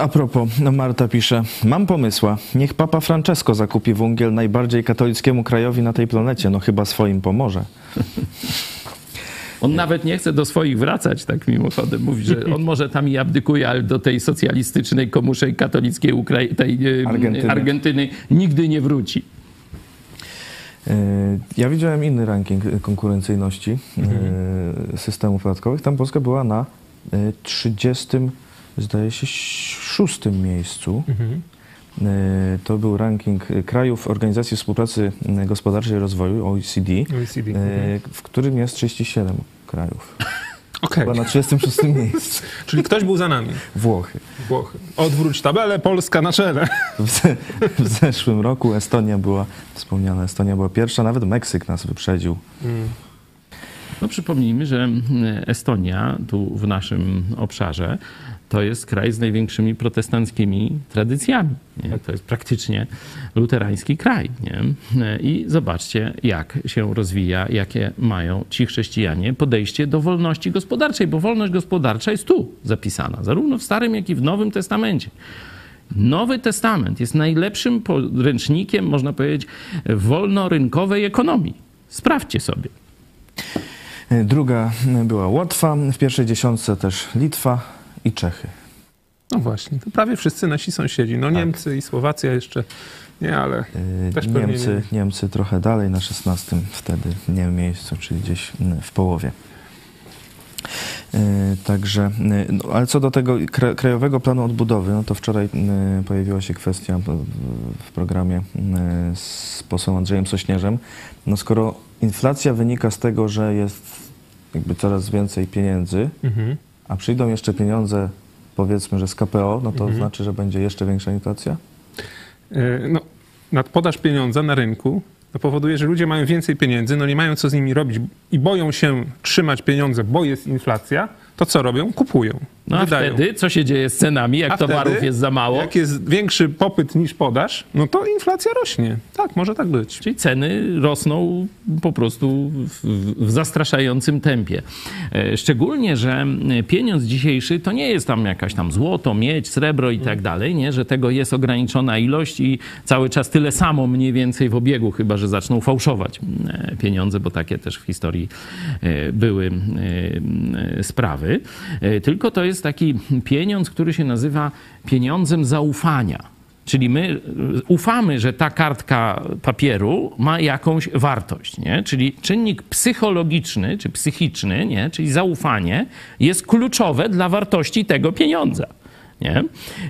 A propos, no Marta pisze, mam pomysła, niech Papa Francesco zakupi węgiel najbardziej katolickiemu krajowi na tej planecie, no chyba swoim pomoże. On nawet nie chce do swoich wracać, tak mimochodem. Mówi, że on może tam i abdykuje, ale do tej socjalistycznej, komuszej katolickiej Ukrai- tej, e, Argentyny. Argentyny nigdy nie wróci. E, Ja widziałem inny ranking e, konkurencyjności e, systemów podatkowych. Tam Polska była na e, 30, zdaje się, szóstym miejscu. E, To był ranking e, krajów Organizacji Współpracy e, Gospodarczej i Rozwoju, OECD, OECD, e, w którym jest 37 krajów. Okej. Była na 36 miejscu. Czyli ktoś był za nami. Włochy. Włochy. Odwróć tabelę, Polska na czele. W, ze, w zeszłym roku Estonia była, wspomniana Estonia była pierwsza, nawet Meksyk nas wyprzedził. No przypomnijmy, że mm, Estonia, tu w naszym obszarze, to jest kraj z największymi protestanckimi tradycjami. Nie? To jest praktycznie luterański kraj. Nie? I zobaczcie, jak się rozwija, jakie mają ci chrześcijanie podejście do wolności gospodarczej, bo wolność gospodarcza jest tu zapisana, zarówno w Starym, jak i w Nowym Testamencie. Nowy Testament jest najlepszym podręcznikiem, można powiedzieć, wolnorynkowej ekonomii. Sprawdźcie sobie. E, Druga była Łotwa, w pierwszej dziesiątce też Litwa i Czechy. No właśnie, to prawie wszyscy nasi sąsiedzi. No Niemcy i Słowacja jeszcze nie, ale E, też pewnie Niemcy, Niemcy trochę dalej, na 16 wtedy nie miejscu, czyli gdzieś m, w połowie. E, Także, e, no, ale co do tego kra- Krajowego Planu Odbudowy, no to wczoraj pojawiła się kwestia w- programie z posłem Andrzejem Sośnierzem. No skoro inflacja wynika z tego, że jest jakby coraz więcej pieniędzy, Mhm. A przyjdą jeszcze pieniądze powiedzmy, że z KPO, no to Mhm. znaczy, że będzie jeszcze większa inflacja? E, no, nadpodaż pieniądza na rynku to powoduje, że ludzie mają więcej pieniędzy, no nie mają co z nimi robić i boją się trzymać pieniądze, bo jest inflacja, to co robią? Kupują. No a wydają. wtedy co się dzieje z cenami, jak A towarów wtedy, jest za mało? Jak jest większy popyt niż podaż, no to inflacja rośnie. Tak, może tak być. Czyli ceny rosną po prostu w, w zastraszającym tempie. E, Szczególnie, że pieniądz dzisiejszy to nie jest tam jakaś tam złoto, miedź, srebro i tak dalej, nie? że tego jest ograniczona ilość i cały czas tyle samo mniej więcej w obiegu, chyba że zaczną fałszować e, pieniądze, bo takie też w historii e, były sprawy. Tylko to jest taki pieniądz, który się nazywa pieniądzem zaufania. Czyli my y, ufamy, że ta kartka papieru ma jakąś wartość, nie? Czyli czynnik psychologiczny czy psychiczny, nie? Czyli zaufanie jest kluczowe dla wartości tego pieniądza. Nie?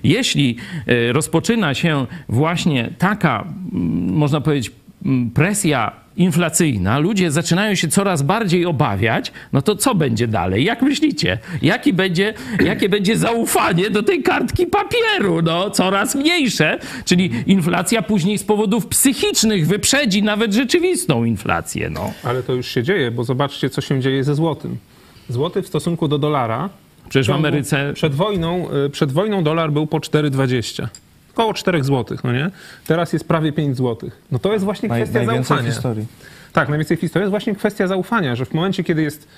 Jeśli y, rozpoczyna się właśnie taka, mm, można powiedzieć, mm, presja inflacyjna, ludzie zaczynają się coraz bardziej obawiać, no to co będzie dalej? Jak myślicie? Jaki będzie, jakie będzie zaufanie do tej kartki papieru? No, coraz mniejsze, czyli inflacja później z powodów psychicznych wyprzedzi nawet rzeczywistą inflację. No. Ale to już się dzieje, bo zobaczcie, co się dzieje ze złotym. Złoty w stosunku do dolara. Przecież w Ameryce Przed wojną, y, przed wojną dolar był po 4,20. Około 4 zł, no nie? Teraz jest prawie 5 zł. No to jest właśnie Naj, kwestia najwięcej w zaufania. historii. Tak, najwięcej w historii jest właśnie kwestia zaufania, że w momencie, kiedy jest,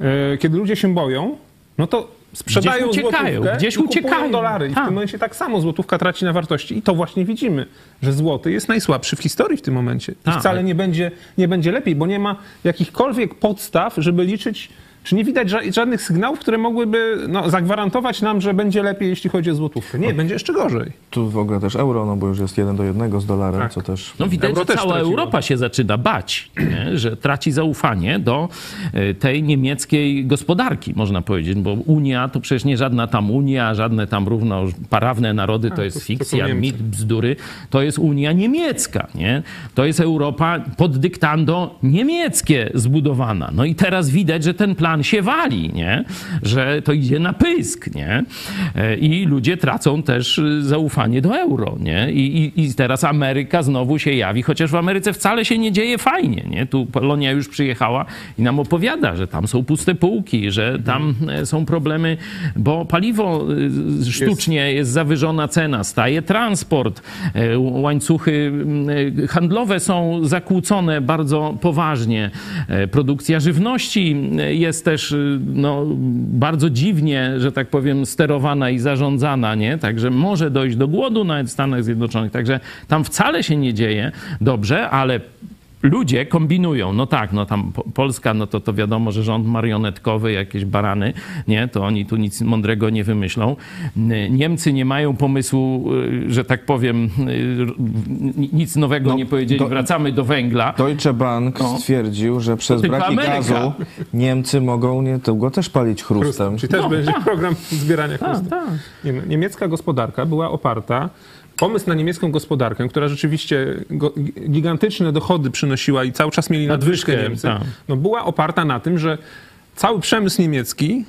e, kiedy ludzie się boją, no to sprzedają Gdzieś uciekają, złotówkę gdzieś i kupują uciekają. dolary. I w Tak. tym momencie tak samo złotówka traci na wartości. I to właśnie widzimy, że złoty jest najsłabszy w historii w tym momencie. I Tak, wcale ale- nie będzie, nie będzie lepiej, bo nie ma jakichkolwiek podstaw, żeby liczyć Czy nie widać ża- żadnych sygnałów, które mogłyby no, zagwarantować nam, że będzie lepiej, jeśli chodzi o złotówkę? Nie, będzie jeszcze gorzej. Tu w ogóle też euro, no bo już jest jeden do jednego z dolarem, Tak. co też... No widać, Euro że też cała straciło. Europa się zaczyna bać, nie? że traci zaufanie do e, tej niemieckiej gospodarki, można powiedzieć, bo Unia to przecież nie żadna tam Unia, żadne tam równoparawne narody, to jest to- to są fikcja, Niemcy. mit, bzdury. To jest Unia niemiecka, nie? To jest Europa pod dyktando niemieckie zbudowana. No i teraz widać, że ten plan się wali, nie? Że to idzie na pysk, nie? E, I ludzie tracą też y, zaufanie do euro, nie? I, i, I teraz Ameryka znowu się jawi, chociaż w Ameryce wcale się nie dzieje fajnie, nie? Tu Polonia już przyjechała i nam opowiada, że tam są puste półki, że tam e, są problemy, bo paliwo y, sztucznie jest zawyżona cena, staje transport, e, łańcuchy handlowe są zakłócone bardzo poważnie, produkcja żywności e, też y, no, bardzo dziwnie, że tak powiem, sterowana i zarządzana, nie? Także może dojść do głodu nawet w Stanach Zjednoczonych, także tam wcale się nie dzieje dobrze, ale ludzie kombinują. No tak, no tam Po- Polska, no to, to wiadomo, że rząd marionetkowy, jakieś barany, nie? To oni tu nic mądrego nie wymyślą. Niemcy nie mają pomysłu, y, że tak powiem, y, nic nowego No, nie powiedzieli, do- wracamy do węgla. Deutsche Bank No. stwierdził, że przez braki Ameryka. gazu Niemcy mogą niedługo też palić chrustem. Czyli też będzie program zbierania chrustu. tak. Nie, no, Niemiecka gospodarka była oparta, pomysł na niemiecką gospodarkę, która rzeczywiście gigantyczne dochody przynosiła i cały czas mieli nadwyżkę Nadwyżkę, Niemcy, tak. no, była oparta na tym, że cały przemysł niemiecki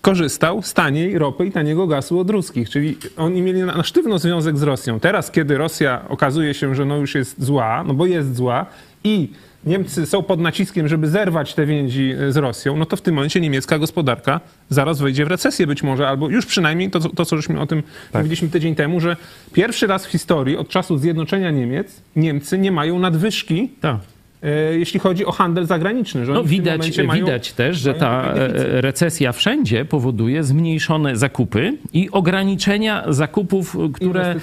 korzystał z taniej ropy i taniego gazu od ruskich, czyli oni mieli na, na sztywno związek z Rosją. Teraz, kiedy Rosja okazuje się, że no już jest zła, no bo jest zła i Niemcy są pod naciskiem, żeby zerwać te więzi e, z Rosją, no to w tym momencie niemiecka gospodarka zaraz wejdzie w recesję być może, albo już przynajmniej to, co- to co żeśmy o tym mówiliśmy tydzień temu, że pierwszy raz w historii od czasu zjednoczenia Niemiec Niemcy nie mają nadwyżki, Tak. E, jeśli chodzi o handel zagraniczny. Że No widać, mają- widać też, że ta e, recesja wszędzie powoduje zmniejszone zakupy i ograniczenia zakupów, które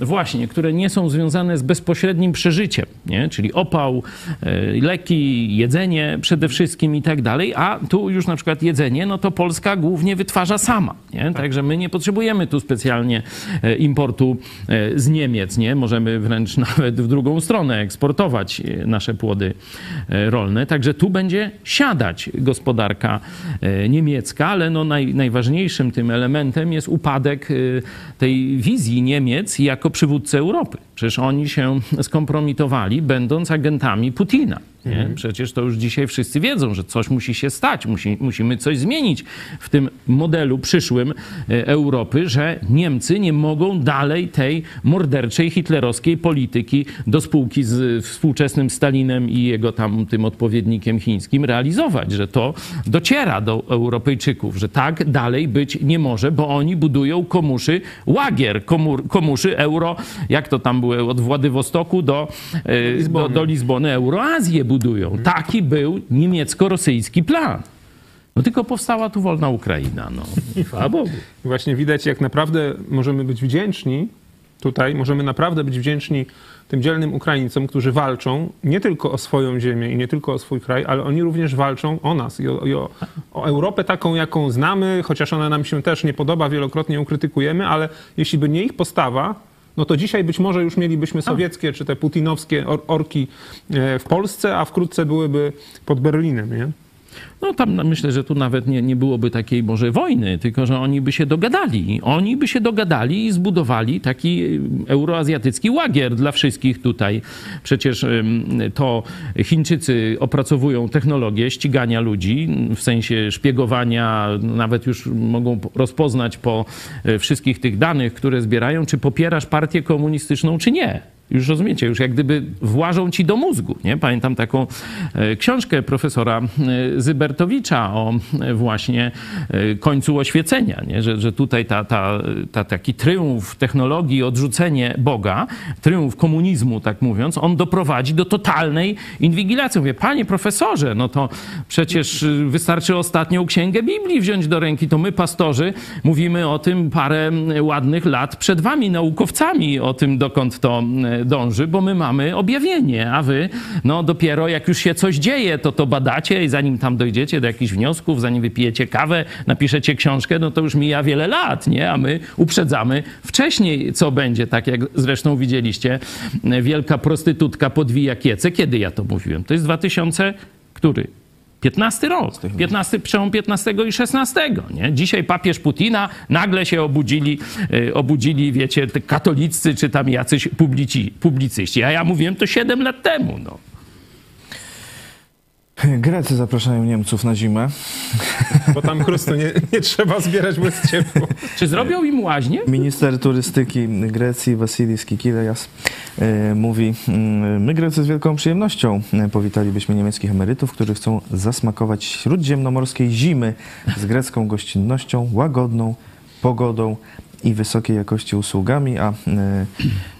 właśnie, które nie są związane z bezpośrednim przeżyciem, nie? czyli opał, e, leki, jedzenie przede wszystkim i tak dalej, a tu już na przykład jedzenie, no to Polska głównie wytwarza sama, nie? także my nie potrzebujemy tu specjalnie importu z Niemiec, nie? możemy wręcz nawet w drugą stronę eksportować nasze płody e, rolne, także tu będzie siadać gospodarka e, niemiecka, ale no naj, najważniejszym tym elementem jest upadek e, tej wizji Niemiec jako przywódcy Europy. Przecież oni się skompromitowali, będąc agentami Putina. Nie? Przecież to już dzisiaj wszyscy wiedzą, że coś musi się stać, musi, musimy coś zmienić w tym modelu przyszłym e, Europy, że Niemcy nie mogą dalej tej morderczej hitlerowskiej polityki do spółki z współczesnym Stalinem i jego tam tym odpowiednikiem chińskim realizować, że to dociera do Europejczyków, że tak dalej być nie może, bo oni budują komuszy łagier, komur, komuszy euro, jak to tam było, od Władywostoku do, e, do, do Lizbony, Euroazję budują. Taki był niemiecko-rosyjski plan. No tylko powstała tu wolna Ukraina, no. Chwała Bogu. Właśnie widać, jak naprawdę możemy być wdzięczni tutaj, możemy naprawdę być wdzięczni tym dzielnym Ukraińcom, którzy walczą nie tylko o swoją ziemię i nie tylko o swój kraj, ale oni również walczą o nas i o, i o, o Europę taką, jaką znamy, chociaż ona nam się też nie podoba, wielokrotnie ją krytykujemy, ale jeśli by nie ich postawa, no to dzisiaj być może już mielibyśmy sowieckie czy te putinowskie or- orki e, w Polsce, a wkrótce byłyby pod Berlinem, nie? No tam myślę, że tu nawet nie, nie byłoby takiej może wojny, tylko że oni by się dogadali. Oni by się dogadali i zbudowali taki euroazjatycki łagier dla wszystkich tutaj. Przecież to Chińczycy opracowują technologię ścigania ludzi, w sensie szpiegowania, nawet już mogą po- rozpoznać po y, wszystkich tych danych, które zbierają, czy popierasz partię komunistyczną, czy nie. Już rozumiecie, już jak gdyby włażą ci do mózgu. Nie? Pamiętam taką e, książkę profesora e, Zybertowicza o e, właśnie końcu oświecenia, nie? Że, że tutaj ta, ta, ta, taki tryumf technologii, odrzucenie Boga, tryumf komunizmu, tak mówiąc, on doprowadzi do totalnej inwigilacji. Mówię, panie profesorze, no to przecież wystarczy ostatnią księgę Biblii wziąć do ręki. To my, pastorzy, mówimy o tym parę ładnych lat przed wami, naukowcami, o tym, dokąd to dąży, bo my mamy objawienie, a wy no dopiero jak już się coś dzieje, to to badacie i zanim tam dojdziecie do jakichś wniosków, zanim wypijecie kawę, napiszecie książkę, no to już mija wiele lat, nie? A my uprzedzamy wcześniej, co będzie, tak jak zresztą widzieliście, wielka prostytutka podwija kiece. Kiedy ja to mówiłem? To jest 2000, który? 15 rok, 15, przełom 15 i 16. Nie? Dzisiaj papież Putina, nagle się obudzili, e, obudzili, wiecie, te katolicy czy tam jacyś publici, publicyści. A ja mówiłem to 7 lat temu. No. Grecy zapraszają Niemców na zimę. Bo tam chrustu nie, nie trzeba zbierać, bo jest ciepło. Czy zrobią im łaźnie? Minister turystyki Grecji Vasilis Kikilejas e, mówi, mm, my Grecy z wielką przyjemnością e, powitalibyśmy niemieckich emerytów, którzy chcą zasmakować śródziemnomorskiej zimy z grecką gościnnością, łagodną pogodą i wysokiej jakości usługami, a e,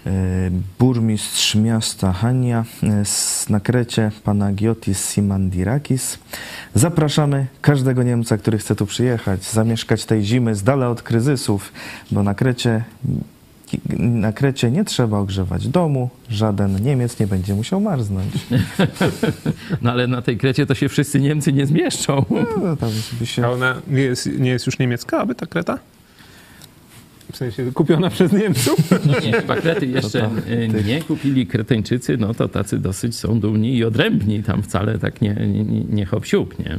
e, burmistrz miasta Hania e, na Krecie, Panagiotis Simandirakis. Zapraszamy każdego Niemca, który chce tu przyjechać, zamieszkać tej zimy z dala od kryzysów, bo na Krecie, na Krecie nie trzeba ogrzewać domu, żaden Niemiec nie będzie musiał marznąć. No ale na tej Krecie to się wszyscy Niemcy nie zmieszczą. No, tam się... A ona nie jest, nie jest już niemiecka, aby ta kreta? W sensie kupiona przez Niemców? No nie, chyba Krety jeszcze y, nie kupili Kreteńczycy, no to tacy dosyć są dumni i odrębni, tam wcale tak nie, nie, nie- hop siup, nie?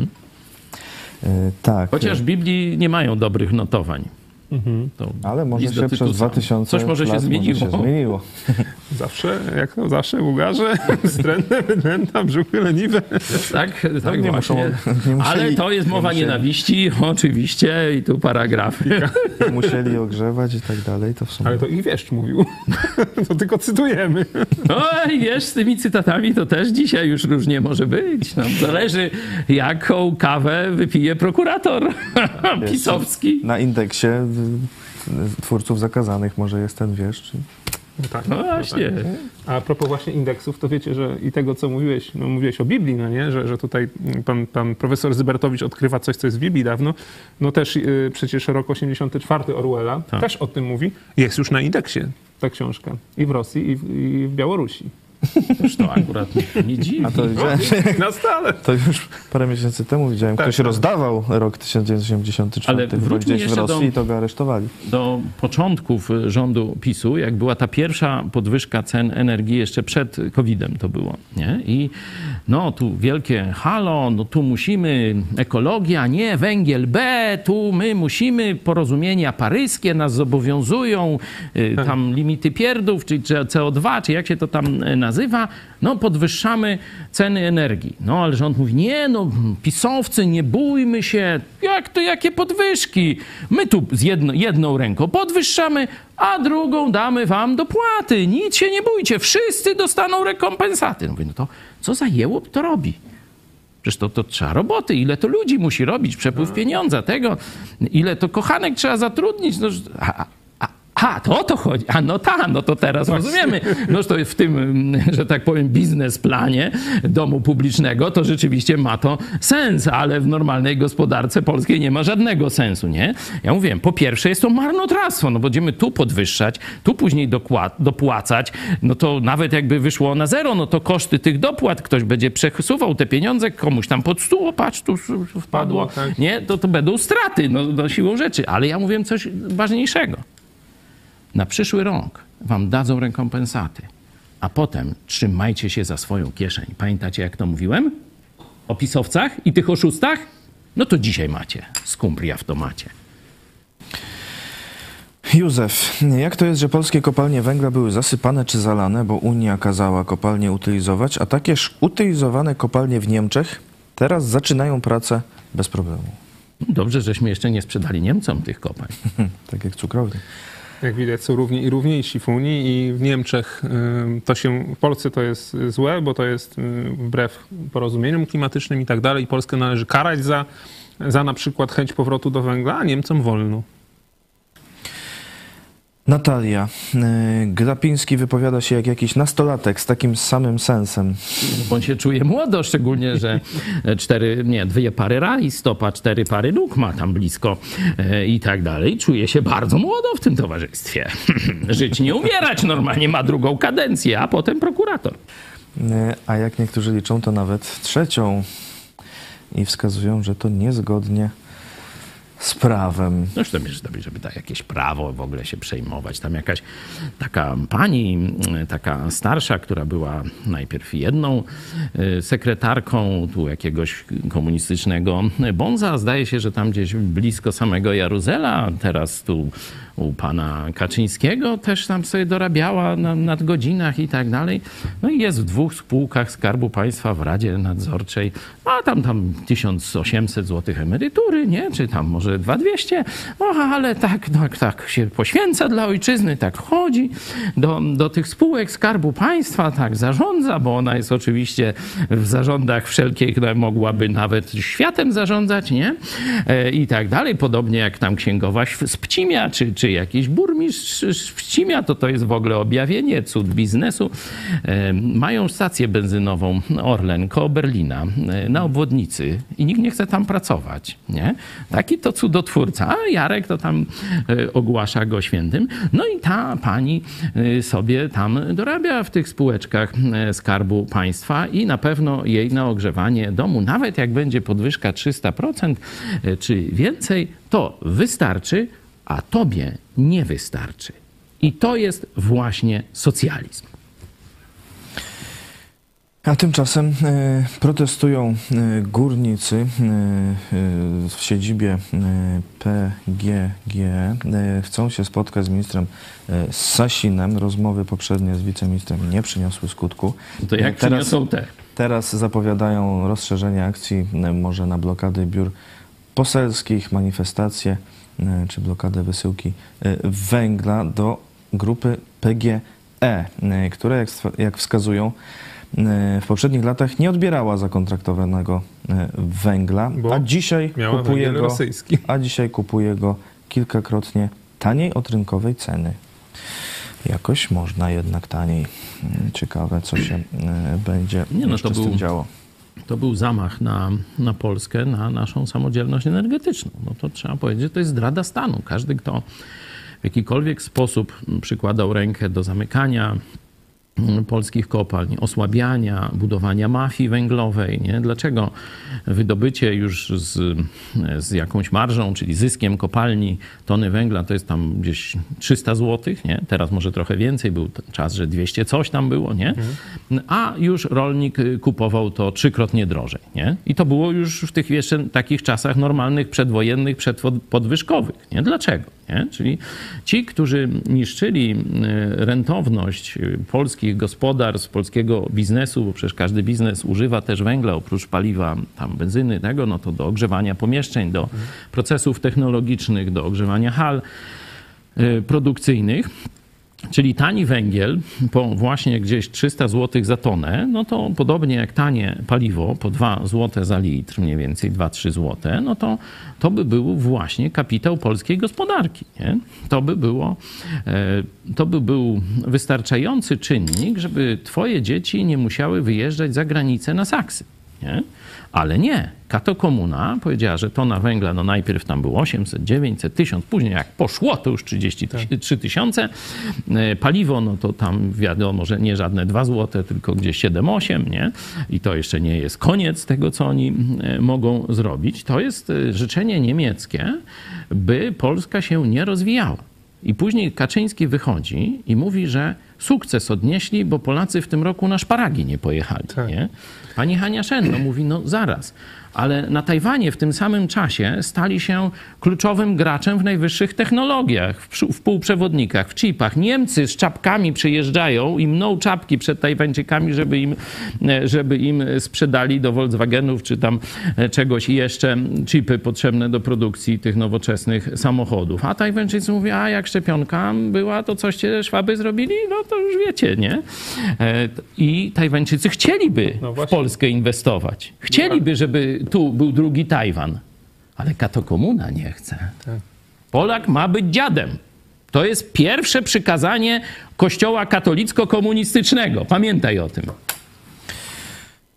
E, tak. Chociaż w Biblii nie mają dobrych notowań. To Ale może się przez Tytusa. 2000 Coś może się lat zmieniło. Może się zmieniło. Zawsze, jak to zawsze, Bułgarze, wstrętne, wydęta, brzuchy leniwe. Tak, tak nie właśnie. muszą- nie musieli- Ale to jest nie mowa musieli. nienawiści, oczywiście, i tu paragrafy. Musieli ogrzewać i tak dalej, to w sumie... Ale to ich wieszcz mówił. To tylko cytujemy. Oj, wiesz, z tymi cytatami to też dzisiaj już różnie może być. No, zależy, jaką kawę wypije prokurator pisowski. Na indeksie twórców zakazanych może jest ten wiesz. Czy... No tak. No właśnie. A propos właśnie indeksów, to wiecie, że i tego, co mówiłeś, no mówiłeś o Biblii, no nie? Że, że tutaj pan, pan profesor Zybertowicz odkrywa coś, co jest w Biblii dawno. No też y, przecież rok 84 Orwella Tak. też o tym mówi. Jest już na indeksie ta książka. I w Rosji, i w, i w Białorusi. Już to akurat nie dziwi. A to widziałem, Na stale. to już parę miesięcy temu widziałem, Tak, ktoś tak. rozdawał rok 1984 Ale wróćmy gdzieś w Rosji do- i to go aresztowali. do początków rządu PiSu, jak była ta pierwsza podwyżka cen energii jeszcze przed COVID-em to było, nie? I no tu wielkie halo, no tu musimy ekologia, nie, węgiel B, tu my musimy, porozumienia paryskie nas zobowiązują, y, tam limity pierdów, czy, czy CO2, czy jak się to tam y, nazywa, no podwyższamy ceny energii. No ale rząd mówi, nie no, pisowcy, nie bójmy się, jak to, jakie podwyżki? My tu z jedno, jedną ręką podwyższamy, a drugą damy wam dopłaty. Nic się nie bójcie, wszyscy dostaną rekompensaty. No mówię, no to co za jełop to robi? Przecież to, to trzeba roboty, ile to ludzi musi robić, przepływ pieniądza, tego, ile to kochanek trzeba zatrudnić. No, a, a, to o to chodzi. A no ta, no to teraz rozumiemy. No to w tym, mm, że tak powiem, biznesplanie domu publicznego to rzeczywiście ma to sens, ale w normalnej gospodarce polskiej nie ma żadnego sensu, nie? Ja mówiłem, po pierwsze jest to marnotrawstwo, no będziemy tu podwyższać, tu później dokład, dopłacać, no to nawet jakby wyszło na zero, no to koszty tych dopłat, ktoś będzie przesuwał te pieniądze komuś tam pod stół, o patrz, tu wpadło, Wpadło, tak. nie? To, to będą straty, no, no siłą rzeczy. Ale ja mówiłem coś ważniejszego na przyszły rok wam dadzą rekompensaty, a potem trzymajcie się za swoją kieszeń. Pamiętacie, jak to mówiłem? O pisowcach i tych oszustach? No to dzisiaj macie. Skumplia w tomacie. Józef, jak to jest, że polskie kopalnie węgla były zasypane czy zalane, bo Unia kazała kopalnie utylizować, a takież utylizowane kopalnie w Niemczech teraz zaczynają pracę bez problemu? Dobrze, żeśmy jeszcze nie sprzedali Niemcom tych kopań. Tak jak cukrowy. Jak widać, są równi i równiejsi w Unii i w Niemczech to się, w Polsce to jest złe, bo to jest y, wbrew porozumieniom klimatycznym i tak dalej. Polskę należy karać za, za na przykład chęć powrotu do węgla, a Niemcom wolno. Natalia. e, Grapiński wypowiada się jak jakiś nastolatek z takim samym sensem. On się czuje młodo, szczególnie, że cztery, nie, dwie pary rajstopa, cztery pary nóg ma tam blisko e, i tak dalej. Czuje się bardzo młodo w tym towarzystwie. Żyć nie umierać normalnie, ma drugą kadencję, a potem prokurator. E, A jak niektórzy liczą, to nawet trzecią. I wskazują, że to niezgodnie z prawem. Zresztą wiesz, żeby tak jakieś prawo w ogóle się przejmować. Tam jakaś taka pani, mm, taka starsza, która była najpierw jedną y, sekretarką tu jakiegoś komunistycznego bonza. Zdaje się, że tam gdzieś blisko samego Jaruzela, teraz tu u pana Kaczyńskiego też tam sobie dorabiała na nadgodzinach i tak dalej. No i jest w dwóch spółkach Skarbu Państwa w Radzie Nadzorczej, a tam tam 1800 zł emerytury, nie? Czy tam może 2200? O, ale tak, tak, tak się poświęca dla ojczyzny, tak chodzi do, do tych spółek Skarbu Państwa, tak zarządza, bo ona jest oczywiście w zarządach wszelkich, no, mogłaby nawet światem zarządzać, nie? E, I tak dalej. Podobnie jak tam księgowa z Pcimia, czy, czy jakiś burmistrz z Pcimia, to to jest w ogóle objawienie, cud biznesu. E, Mają stację benzynową Orlen koło Berlina e, na obwodnicy i nikt nie chce tam pracować, nie? Taki to cudotwórca, a Jarek to tam e, ogłasza go świętym. No i ta pani sobie tam dorabia w tych spółeczkach Skarbu Państwa i na pewno jej na ogrzewanie domu, nawet jak będzie podwyżka 300% e, czy więcej, to wystarczy, a tobie nie wystarczy. I to jest właśnie socjalizm. A tymczasem e, protestują e, górnicy e, w siedzibie PGG. Chcą się spotkać z ministrem Sasinem. Rozmowy poprzednie z wiceministrem nie przyniosły skutku. To jak przyniosą te? Teraz zapowiadają rozszerzenie akcji może na blokady biur poselskich, manifestacje czy blokadę wysyłki e, węgla do grupy PGE, e, która jak, wskazują e, w poprzednich latach nie odbierała zakontraktowanego e, węgla, Bo a dzisiaj miała kupuje węgiel go, rosyjski. a dzisiaj kupuje go kilkakrotnie taniej od rynkowej ceny. Jakoś można jednak taniej. Mm, Ciekawe, co się e, będzie Nie, no to z tym był- działo. To był zamach na, na Polskę, na naszą samodzielność energetyczną. No to trzeba powiedzieć, że to jest zdrada stanu. Każdy, kto w jakikolwiek sposób przykładał rękę do zamykania polskich kopalń, osłabiania, budowania mafii węglowej. Nie? Dlaczego wydobycie już z, z jakąś marżą, czyli zyskiem kopalni tony węgla, to jest tam gdzieś 300 zł, nie? teraz może trochę więcej, był czas, że 200 coś tam było, nie? a już rolnik y, kupował to trzykrotnie drożej. Nie? I to było już w tych jeszcze takich czasach normalnych, przedwojennych, przedpodwyżkowych. Nie? Dlaczego? Nie? Czyli ci, którzy niszczyli y, rentowność y, polskich gospodarstw, polskiego biznesu, bo przecież każdy biznes używa też węgla, oprócz paliwa, tam benzyny, tego, no to do ogrzewania pomieszczeń, do procesów technologicznych, do ogrzewania hal y, produkcyjnych. Czyli tani węgiel po właśnie gdzieś 300 zł za tonę, no to podobnie jak tanie paliwo po 2 zł za litr, mniej więcej 2-3 zł, no to to by był właśnie kapitał polskiej gospodarki. Nie? To, by było, e, to by był wystarczający czynnik, żeby twoje dzieci nie musiały wyjeżdżać za granicę na saksy. Nie? Ale nie. Kato Komuna powiedziała, że tona węgla, no najpierw tam było 800, 900, 1000, później jak poszło, to już 33 tysiące. E, Paliwo, no to tam wiadomo, że nie żadne 2 złote, tylko gdzieś 7-8, nie? I to jeszcze nie jest koniec tego, co oni e, mogą zrobić. To jest e, życzenie niemieckie, by Polska się nie rozwijała. I później Kaczyński wychodzi i mówi, że sukces odnieśli, bo Polacy w tym roku na szparagi nie pojechali. Nie? Pani Hania Szenno mówi, no zaraz, ale na Tajwanie w tym samym czasie stali się kluczowym graczem w najwyższych technologiach, w, w półprzewodnikach, w chipach. Niemcy z czapkami przyjeżdżają i mną czapki przed Tajwańczykami, żeby im, e, żeby im sprzedali do Volkswagenów czy tam e, czegoś jeszcze chipy potrzebne do produkcji tych nowoczesnych samochodów. A Tajwańczycy mówią, a jak szczepionka była, to coś cię Szwaby zrobili? No to już wiecie, nie? E, I Tajwańczycy chcieliby w Polskę inwestować. Chcieliby, żeby tu był drugi Tajwan. Ale Kato Komuna nie chce. Polak ma być dziadem. To jest pierwsze przykazanie Kościoła katolicko-komunistycznego. Pamiętaj o tym.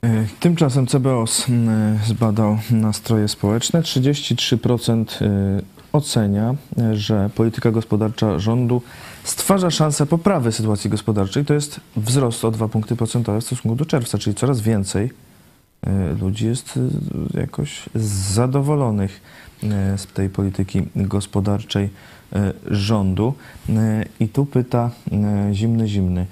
E, Tymczasem CBOS m, zbadał nastroje społeczne. 33% e, ocenia, e, że polityka gospodarcza rządu stwarza szansę poprawy sytuacji gospodarczej. To jest wzrost o 2 punkty procentowe w stosunku do czerwca, czyli coraz więcej ludzi jest e, jakoś zadowolonych e, z tej polityki gospodarczej e, rządu. E, I tu pyta e, zimny, zimny.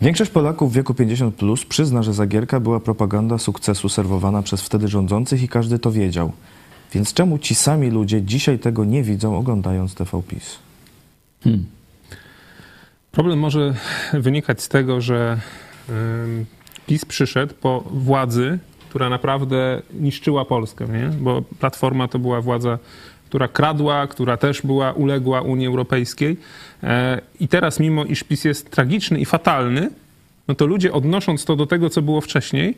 Większość Polaków w wieku 50 plus przyzna, że Zagierka była propaganda sukcesu serwowana przez wtedy rządzących i każdy to wiedział. Więc czemu ci sami ludzie dzisiaj tego nie widzą, oglądając TV PiS? Hmm. Problem może wynikać z tego, że PiS przyszedł po władzy, która naprawdę niszczyła Polskę, nie? bo Platforma to była władza, która kradła, która też była uległa Unii Europejskiej. E, I teraz, mimo iż PiS jest tragiczny i fatalny, no to ludzie odnosząc to do tego, co było wcześniej,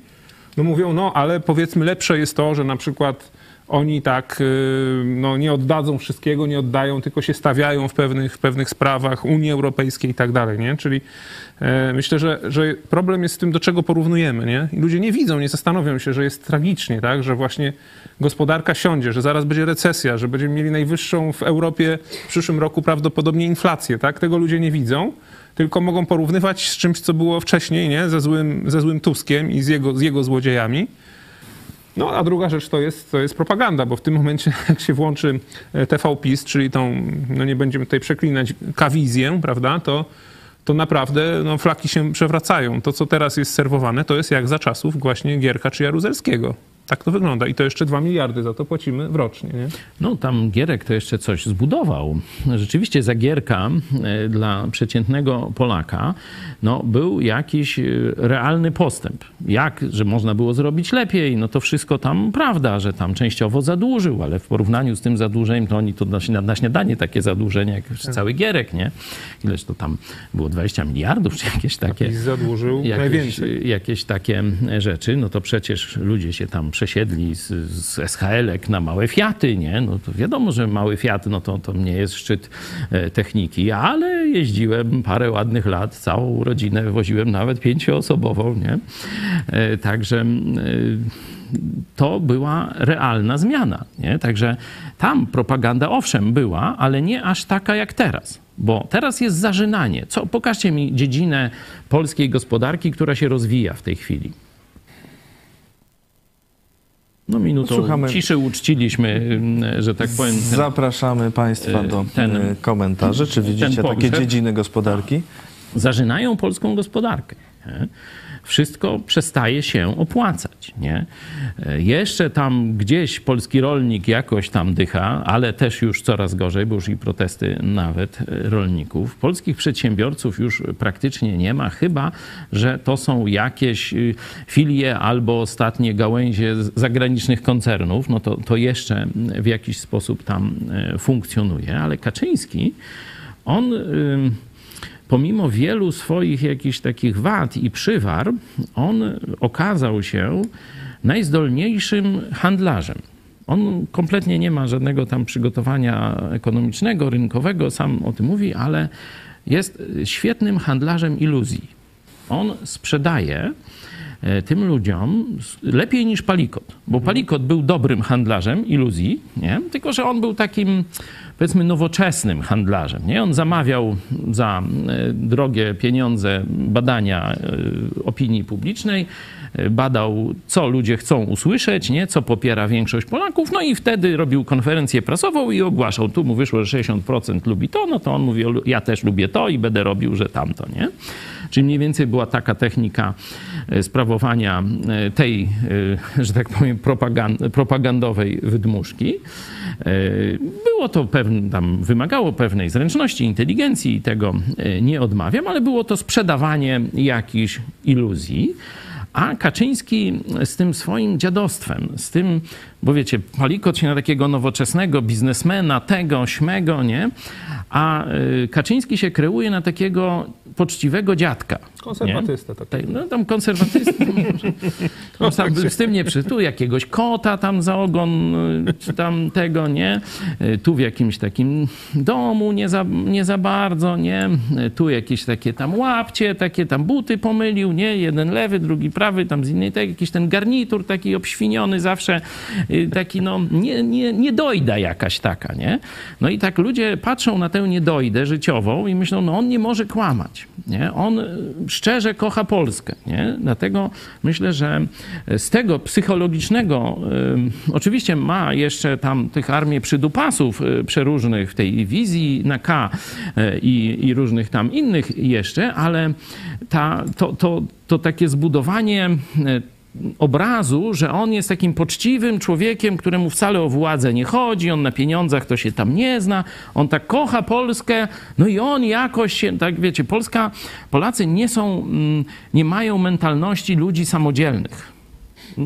no mówią, no ale powiedzmy lepsze jest to, że na przykład oni tak y, no, nie oddadzą wszystkiego, nie oddają, tylko się stawiają w pewnych, w pewnych sprawach Unii Europejskiej i tak dalej, nie? Czyli e, myślę, że, że problem jest z tym, do czego porównujemy, nie? I ludzie nie widzą, nie zastanowią się, że jest tragicznie, tak? Że właśnie gospodarka siądzie, że zaraz będzie recesja, że będziemy mieli najwyższą w Europie w przyszłym roku prawdopodobnie inflację, tak? Tego ludzie nie widzą tylko mogą porównywać z czymś, co było wcześniej, nie? Ze złym, ze złym Tuskiem i z jego, z jego złodziejami. No a druga rzecz to jest, to jest propaganda, bo w tym momencie jak się włączy e, TV PiS, czyli tą, no nie będziemy tutaj przeklinać, kawizję, prawda, to, to naprawdę no, flaki się przewracają. To, co teraz jest serwowane, to jest jak za czasów właśnie Gierka czy Jaruzelskiego. Tak to wygląda. I to jeszcze 2 miliardy za to płacimy rocznie. Nie? No tam Gierek to jeszcze coś zbudował. Rzeczywiście za Gierka e, dla przeciętnego Polaka no, był jakiś e, realny postęp. Jak, że można było zrobić lepiej, no to wszystko tam prawda, że tam częściowo zadłużył, ale w porównaniu z tym zadłużeniem, to oni to na, na śniadanie takie zadłużenie, jak cały Gierek, nie? Ileż to tam było 20 miliardów, czy jakieś takie... PiS zadłużył jakieś, najwięcej. jakieś takie rzeczy, no to przecież ludzie się tam przesiedli z, z SHL-ek na małe Fiaty, nie? No to wiadomo, że mały Fiat, no to, to nie jest szczyt e, techniki, ale jeździłem parę ładnych lat, całą rodzinę woziłem nawet pięcioosobową, nie? E, Także e, to była realna zmiana, nie? Także tam propaganda owszem była, ale nie aż taka jak teraz. Bo teraz jest zażynanie. Co, pokażcie mi dziedzinę polskiej gospodarki, która się rozwija w tej chwili. No minutą Słuchamy. ciszy uczciliśmy, że tak powiem. ten- Zapraszamy Państwa e, do ten- komentarzy. Czy widzicie takie dziedziny gospodarki? Zażynają polską gospodarkę. Nie? Wszystko przestaje się opłacać. Nie? E, Jeszcze tam gdzieś polski rolnik jakoś tam dycha, ale też już coraz gorzej, bo już i protesty nawet e, rolników. Polskich przedsiębiorców już praktycznie nie ma, chyba że to są jakieś y, filie albo ostatnie gałęzie zagranicznych koncernów, no to, to jeszcze w jakiś sposób tam e, funkcjonuje. Ale Kaczyński, on. ym, pomimo wielu swoich jakichś takich wad i przywar, on okazał się najzdolniejszym handlarzem. On kompletnie nie ma żadnego tam przygotowania ekonomicznego, rynkowego, sam o tym mówi, ale jest świetnym handlarzem iluzji. On sprzedaje tym ludziom lepiej niż Palikot, bo Palikot był dobrym handlarzem iluzji, nie? tylko że on był takim powiedzmy nowoczesnym handlarzem. Nie? On zamawiał za e, drogie pieniądze badania e, opinii publicznej, e, badał, co ludzie chcą usłyszeć, nie? co popiera większość Polaków, no i wtedy robił konferencję prasową i ogłaszał, tu mu wyszło, że 60% lubi to, no to on mówi, ja też lubię to i będę robił, że tamto, nie? Czyli mniej więcej była taka technika e, sprawowania e, tej, e, że tak powiem, propagan- propagandowej wydmuszki. Było to pewne, tam wymagało pewnej zręczności, inteligencji i tego nie odmawiam, ale było to sprzedawanie jakichś iluzji. A Kaczyński z tym swoim dziadostwem, z tym, bo wiecie, Palikot się na takiego nowoczesnego biznesmena, tego, śmego, nie? A Kaczyński się kreuje na takiego poczciwego dziadka. Konserwatystę tak. No tam konserwatysta. No, sam bym z tym nie przy. Tu jakiegoś kota tam za ogon, czy tam tego, nie? Tu w jakimś takim domu nie za, nie za bardzo, nie? Tu jakieś takie tam łapcie, takie tam buty pomylił, nie? Jeden lewy, drugi prawy, tam z innej, tak, jakiś ten garnitur taki obświniony zawsze, y, taki no, nie, nie, nie dojda jakaś taka, nie? No i tak ludzie patrzą na tę niedojdę życiową i myślą, no on nie może kłamać, nie? On y, szczerze kocha Polskę, nie? Dlatego myślę, że z tego psychologicznego, oczywiście ma jeszcze tam tych armię przydupasów y, przeróżnych w tej wizji na K y, i, i różnych tam innych jeszcze, ale ta, to, to, to takie zbudowanie y, obrazu, że on jest takim poczciwym człowiekiem, któremu wcale o władzę nie chodzi, on na pieniądzach to się tam nie zna, on tak kocha Polskę, no i on jakoś się, tak wiecie, Polska, Polacy nie są, mm, nie mają mentalności ludzi samodzielnych.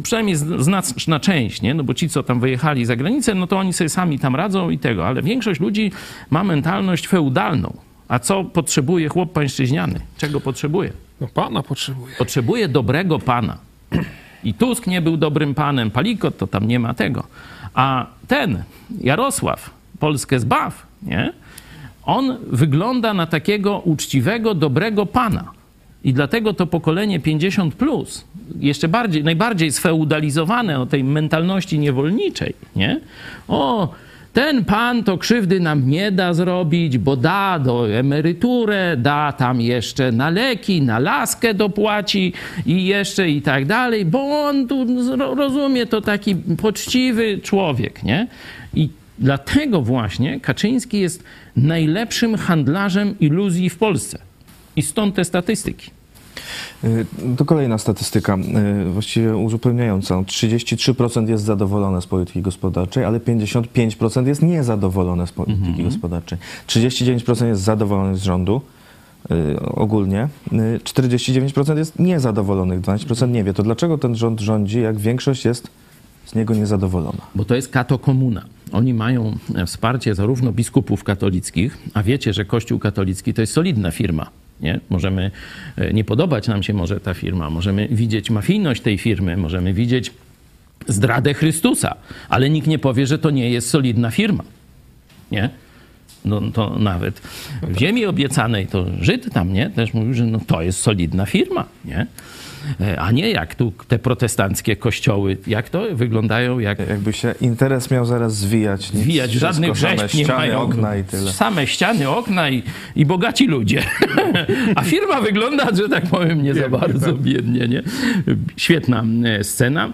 Przynajmniej znaczna część, nie? No bo ci, co tam wyjechali za granicę, no to oni sobie sami tam radzą i tego, ale większość ludzi ma mentalność feudalną. A co potrzebuje chłop pańszczyźniany? Czego potrzebuje? No pana potrzebuje. Potrzebuje dobrego pana. I Tusk nie był dobrym panem, Palikot to tam nie ma tego. A ten, Jarosław, Polskę zbaw, nie? On wygląda na takiego uczciwego, dobrego pana. I dlatego to pokolenie 50 plus, jeszcze bardziej, najbardziej sfeudalizowane o tej mentalności niewolniczej, nie? O, ten pan to krzywdy nam nie da zrobić, bo da do emeryturę, da tam jeszcze na leki, na laskę dopłaci i jeszcze i tak dalej, bo on tu rozumie, to taki poczciwy człowiek, nie? I dlatego właśnie Kaczyński jest najlepszym handlarzem iluzji w Polsce. I stąd te statystyki. Y, To kolejna statystyka, y, właściwie uzupełniająca. 33% jest zadowolone z polityki gospodarczej, ale 55% jest niezadowolone z polityki gospodarczej. 39% jest zadowolone z rządu y, ogólnie, y, 49% jest niezadowolonych, 12% nie wie. To dlaczego ten rząd rządzi, jak większość jest z niego niezadowolona? Bo to jest katokomuna. Oni mają e, wsparcie zarówno biskupów katolickich, a wiecie, że Kościół katolicki to jest solidna firma. Nie? Możemy, e, nie podobać nam się może ta firma, możemy widzieć mafijność tej firmy, możemy widzieć zdradę Chrystusa, ale nikt nie powie, że to nie jest solidna firma. Nie? No to nawet w ziemi obiecanej to Żyd tam, nie? Też mówił, że no, to jest solidna firma, nie? E, A nie jak tu te protestanckie kościoły, jak to wyglądają, jak Jakby się interes miał zaraz zwijać. nic, zwijać, żadnych rzeźb nie ściany, mają. okna i tyle. Same ściany, okna i, i bogaci ludzie. A firma wygląda, że tak powiem, nie za bardzo biednie. Nie? Świetna e, scena.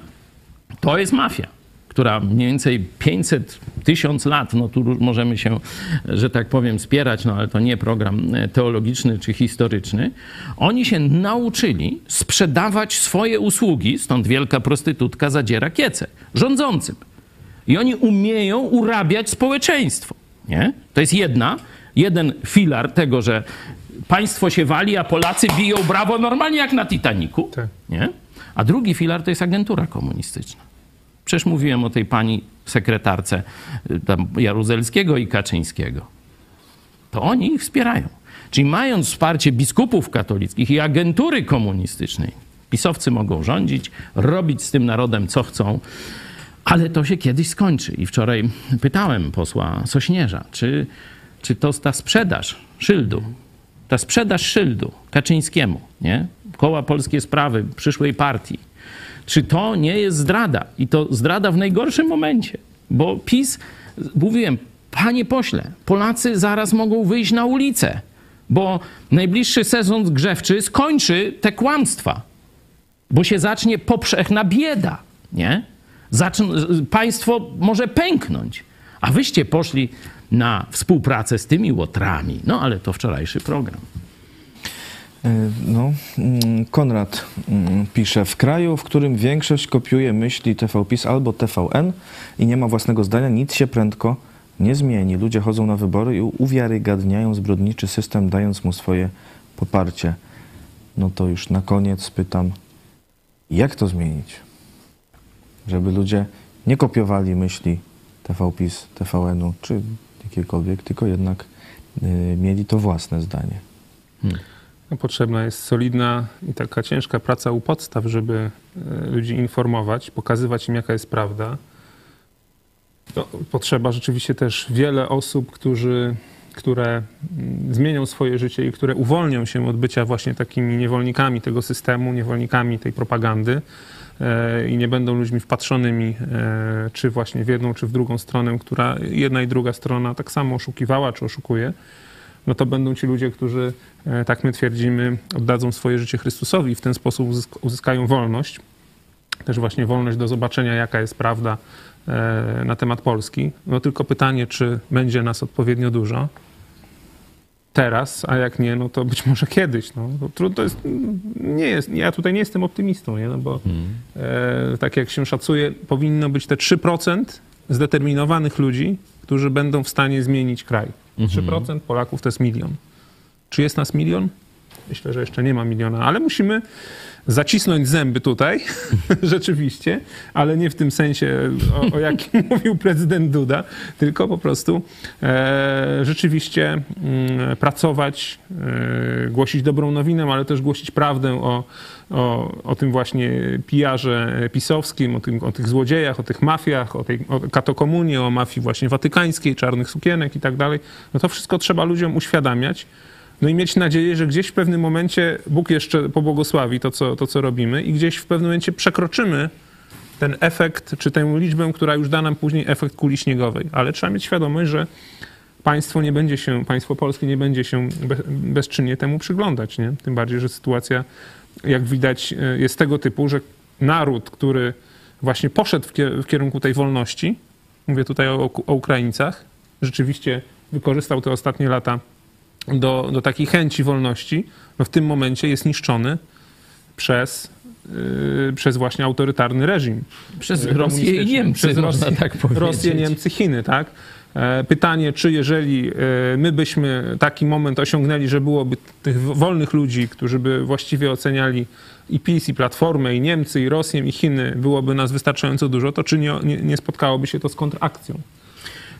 To jest mafia, która mniej więcej 500, 1000 lat, no tu możemy się, że tak powiem, spierać, no ale to nie program e, teologiczny czy historyczny. Oni się nauczyli sprzedawać swoje usługi, stąd wielka prostytutka zadziera kiece, rządzącym. I oni umieją urabiać społeczeństwo. Nie? To jest jedna, jeden filar tego, że państwo się wali, a Polacy biją brawo normalnie jak na Titaniku. Tak. Nie? A drugi filar to jest agentura komunistyczna. Przecież mówiłem o tej pani sekretarce y, Jaruzelskiego i Kaczyńskiego. To oni ich wspierają. Czyli mając wsparcie biskupów katolickich i agentury komunistycznej, pisowcy mogą rządzić, robić z tym narodem co chcą, ale to się kiedyś skończy. I wczoraj pytałem posła Sośnierza, czy, czy to ta sprzedaż szyldu, ta sprzedaż szyldu Kaczyńskiemu, nie? koła Polskie Sprawy, przyszłej partii, czy to nie jest zdrada? I to zdrada w najgorszym momencie, bo PiS, mówiłem, panie pośle, Polacy zaraz mogą wyjść na ulicę, bo najbliższy sezon grzewczy skończy te kłamstwa bo się zacznie powszechna bieda, nie? Państwo może pęknąć. A wyście poszli na współpracę z tymi łotrami. No ale to wczorajszy program. Y, No, mm, Konrad mm, pisze, w kraju, w którym większość kopiuje myśli TVPiS albo TVN i nie ma własnego zdania, nic się prędko nie zmieni. Ludzie chodzą na wybory i uwiarygadniają zbrodniczy system, dając mu swoje poparcie. No to już na koniec pytam, jak to zmienić? Żeby ludzie nie kopiowali myśli TVPiS, TVN-u czy jakiegokolwiek, tylko jednak y, mieli to własne zdanie. No, Potrzebna jest solidna i taka ciężka praca u podstaw, żeby e, ludzi informować, pokazywać im, jaka jest prawda. No, potrzeba rzeczywiście też wiele osób, którzy, które zmienią swoje życie i które uwolnią się od bycia właśnie takimi niewolnikami tego systemu, niewolnikami tej propagandy e, i nie będą ludźmi wpatrzonymi e, czy właśnie w jedną, czy w drugą stronę, która jedna i druga strona tak samo oszukiwała, czy oszukuje no to będą ci ludzie, którzy, e, tak my twierdzimy, oddadzą swoje życie Chrystusowi i w ten sposób uzysk- uzyskają wolność. Też właśnie wolność do zobaczenia, jaka jest prawda e, na temat Polski. No tylko pytanie, czy będzie nas odpowiednio dużo teraz, a jak nie, no to być może kiedyś. No. Trudno- to jest, nie jest, ja tutaj nie jestem optymistą, nie? No bo e, tak jak się szacuje, powinno być te 3% zdeterminowanych ludzi, którzy będą w stanie zmienić kraj. 3% Polaków to jest milion. Czy jest nas milion? Myślę, że jeszcze nie ma miliona, ale musimy zacisnąć zęby tutaj, rzeczywiście, ale nie w tym sensie, o, o jakim mówił prezydent Duda, tylko po prostu e, rzeczywiście mm, pracować, e, głosić dobrą nowinę, ale też głosić prawdę o, o, o tym właśnie pijarze pisowskim, o, tym, o tych złodziejach, o tych mafiach, o tej o katokomunie, o mafii właśnie watykańskiej, czarnych sukienek i tak dalej. No to wszystko trzeba ludziom uświadamiać. No i mieć nadzieję, że gdzieś w pewnym momencie Bóg jeszcze pobłogosławi to co, to, co robimy i gdzieś w pewnym momencie przekroczymy ten efekt, czy tę liczbę, która już da nam później efekt kuli śniegowej. Ale trzeba mieć świadomość, że państwo nie będzie się, państwo polskie nie będzie się be, bezczynnie temu przyglądać, nie? Tym bardziej, że sytuacja, jak widać, e, jest tego typu, że naród, który właśnie poszedł w kierunku tej wolności, mówię tutaj o, o Ukraińcach, rzeczywiście wykorzystał te ostatnie lata do, do takiej chęci wolności, no w tym momencie jest niszczony przez, yy, przez właśnie autorytarny reżim. Przez Yy, Rosję i. Niemcy, Przez Rosję, tak powiedzieć. Rosję, Niemcy, Chiny, tak? E, Pytanie, czy jeżeli e, my byśmy taki moment osiągnęli, że byłoby tych wolnych ludzi, którzy by właściwie oceniali i PiS, i Platformę, i Niemcy, i Rosję, i Chiny, byłoby nas wystarczająco dużo, to czy nie, nie, nie spotkałoby się to z kontrakcją?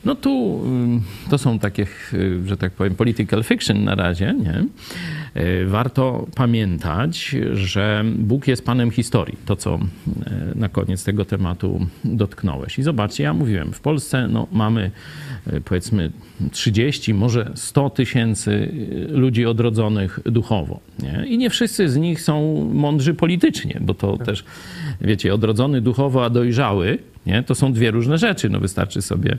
No tu ym, to są takie, y, że tak powiem, political fiction na razie, nie? Y, Warto pamiętać, że Bóg jest Panem historii. To, co y, na koniec tego tematu dotknąłeś. I zobaczcie, ja mówiłem, w Polsce no, mamy y, powiedzmy 30, może 100 tysięcy y, ludzi odrodzonych duchowo. Nie? I nie wszyscy z nich są mądrzy politycznie, bo to też, wiecie, odrodzony duchowo, a dojrzały, nie? To są dwie różne rzeczy. No wystarczy sobie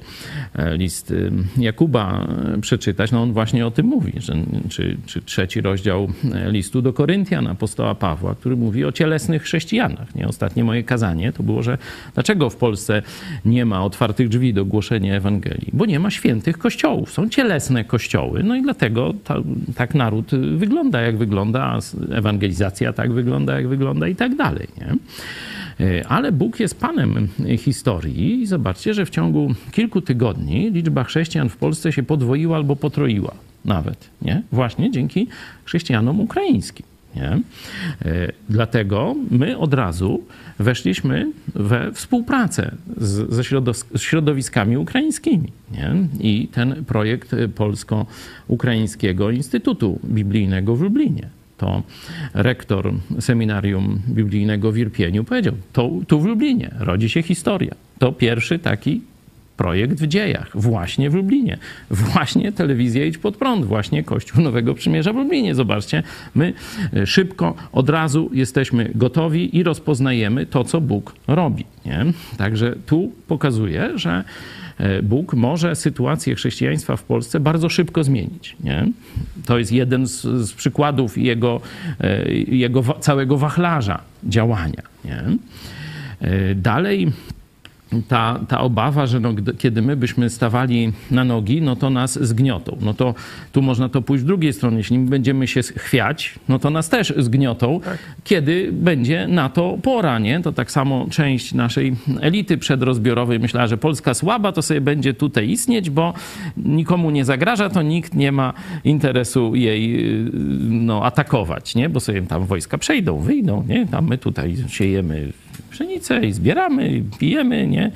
e, list y, Jakuba e, przeczytać. No on właśnie o tym mówi, że, czy, czy trzeci rozdział e, listu do Koryntian apostoła Pawła, który mówi o cielesnych chrześcijanach. Nie? Ostatnie moje kazanie to było, że dlaczego w Polsce nie ma otwartych drzwi do głoszenia Ewangelii? Bo nie ma świętych kościołów. Są cielesne kościoły. No i dlatego ta, tak naród wygląda, jak wygląda, ewangelizacja tak wygląda, jak wygląda i tak dalej. Nie? E, Ale Bóg jest Panem historii i zobaczcie, że w ciągu kilku tygodni liczba chrześcijan w Polsce się podwoiła albo potroiła nawet, nie? Właśnie dzięki chrześcijanom ukraińskim. Nie? E, Dlatego my od razu weszliśmy we współpracę z, ze środowiskami ukraińskimi. Nie? I ten projekt Polsko-Ukraińskiego Instytutu Biblijnego w Lublinie to rektor seminarium biblijnego w Irpieniu powiedział, to tu w Lublinie rodzi się historia. To pierwszy taki projekt w dziejach, właśnie w Lublinie. Właśnie telewizja Idź Pod Prąd, właśnie Kościół Nowego Przymierza w Lublinie. Zobaczcie, my e, szybko, od razu jesteśmy gotowi i rozpoznajemy to, co Bóg robi. Nie? Także tu pokazuje, że e, Bóg może sytuację chrześcijaństwa w Polsce bardzo szybko zmienić. Nie? To jest jeden z, z przykładów jego, e, jego całego wachlarza działania. Nie? Dalej ta, ta obawa, że no, kiedy my byśmy stawali na nogi, no to nas zgniotą. No to tu można to pójść z drugiej strony. Jeśli my będziemy się chwiać, no to nas też zgniotą, kiedy będzie na to pora, nie? To tak samo część naszej elity przedrozbiorowej myślała, że Polska słaba, to sobie będzie tutaj istnieć, bo nikomu nie zagraża, to nikt nie ma interesu jej yy, no, atakować, nie? Bo sobie tam wojska przejdą, wyjdą, nie? Tam my tutaj siejemy pszenicę i zbieramy, i pijemy, nie?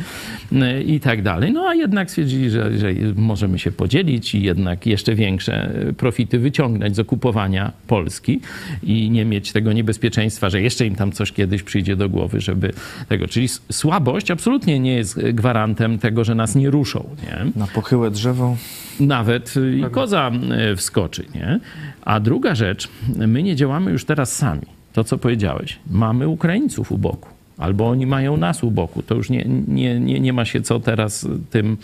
I tak dalej. No a jednak stwierdzili, że, że możemy się podzielić i jednak jeszcze większe profity wyciągnąć z okupowania Polski i nie mieć tego niebezpieczeństwa, że jeszcze im tam coś kiedyś przyjdzie do głowy, żeby tego. Czyli słabość absolutnie nie jest gwarantem tego, że nas nie ruszą, nie? Na pochyłe drzewo nawet i koza e, wskoczy, nie? A druga rzecz, my nie działamy już teraz sami. To, co powiedziałeś. Mamy Ukraińców u boku. Albo oni mają nas u boku. To już nie, nie, nie, nie ma się co teraz tym,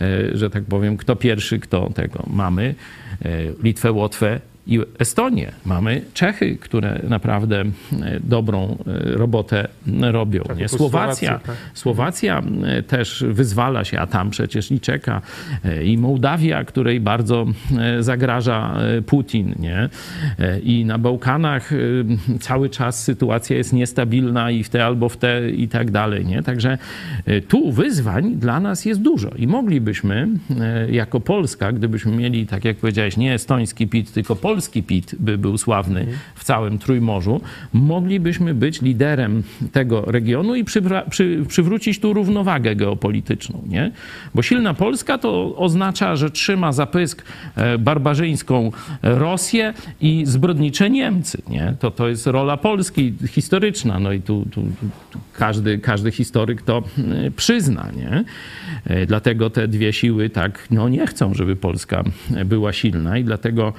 e, że tak powiem, kto pierwszy, kto tego. Mamy e, Litwę, Łotwę, i Estonię. Mamy Czechy, które naprawdę e, dobrą e, robotę robią. Tak, nie? Słowacja, Słowacja, tak. Słowacja e, też wyzwala się, a tam przecież i czeka. I Mołdawia, której bardzo zagraża Putin. Nie? I na Bałkanach cały czas sytuacja jest niestabilna i w te albo w te i tak dalej. Nie? Także tu wyzwań dla nas jest dużo i moglibyśmy jako Polska, gdybyśmy mieli, tak jak powiedziałeś, nie estoński PIT, tylko polski PIT by był sławny w całym Trójmorzu, moglibyśmy być liderem tego regionu i przywra- przy, przywrócić tu równowagę geopolityczną. Nie? Bo silna Polska to oznacza, że trzyma za pysk e, barbarzyńską Rosję i zbrodnicze Niemcy. Nie? To, to jest rola Polski historyczna. No i tu, tu, tu każdy, każdy historyk to e, przyzna. Nie? E, Dlatego te dwie siły tak no, nie chcą, żeby Polska była silna i dlatego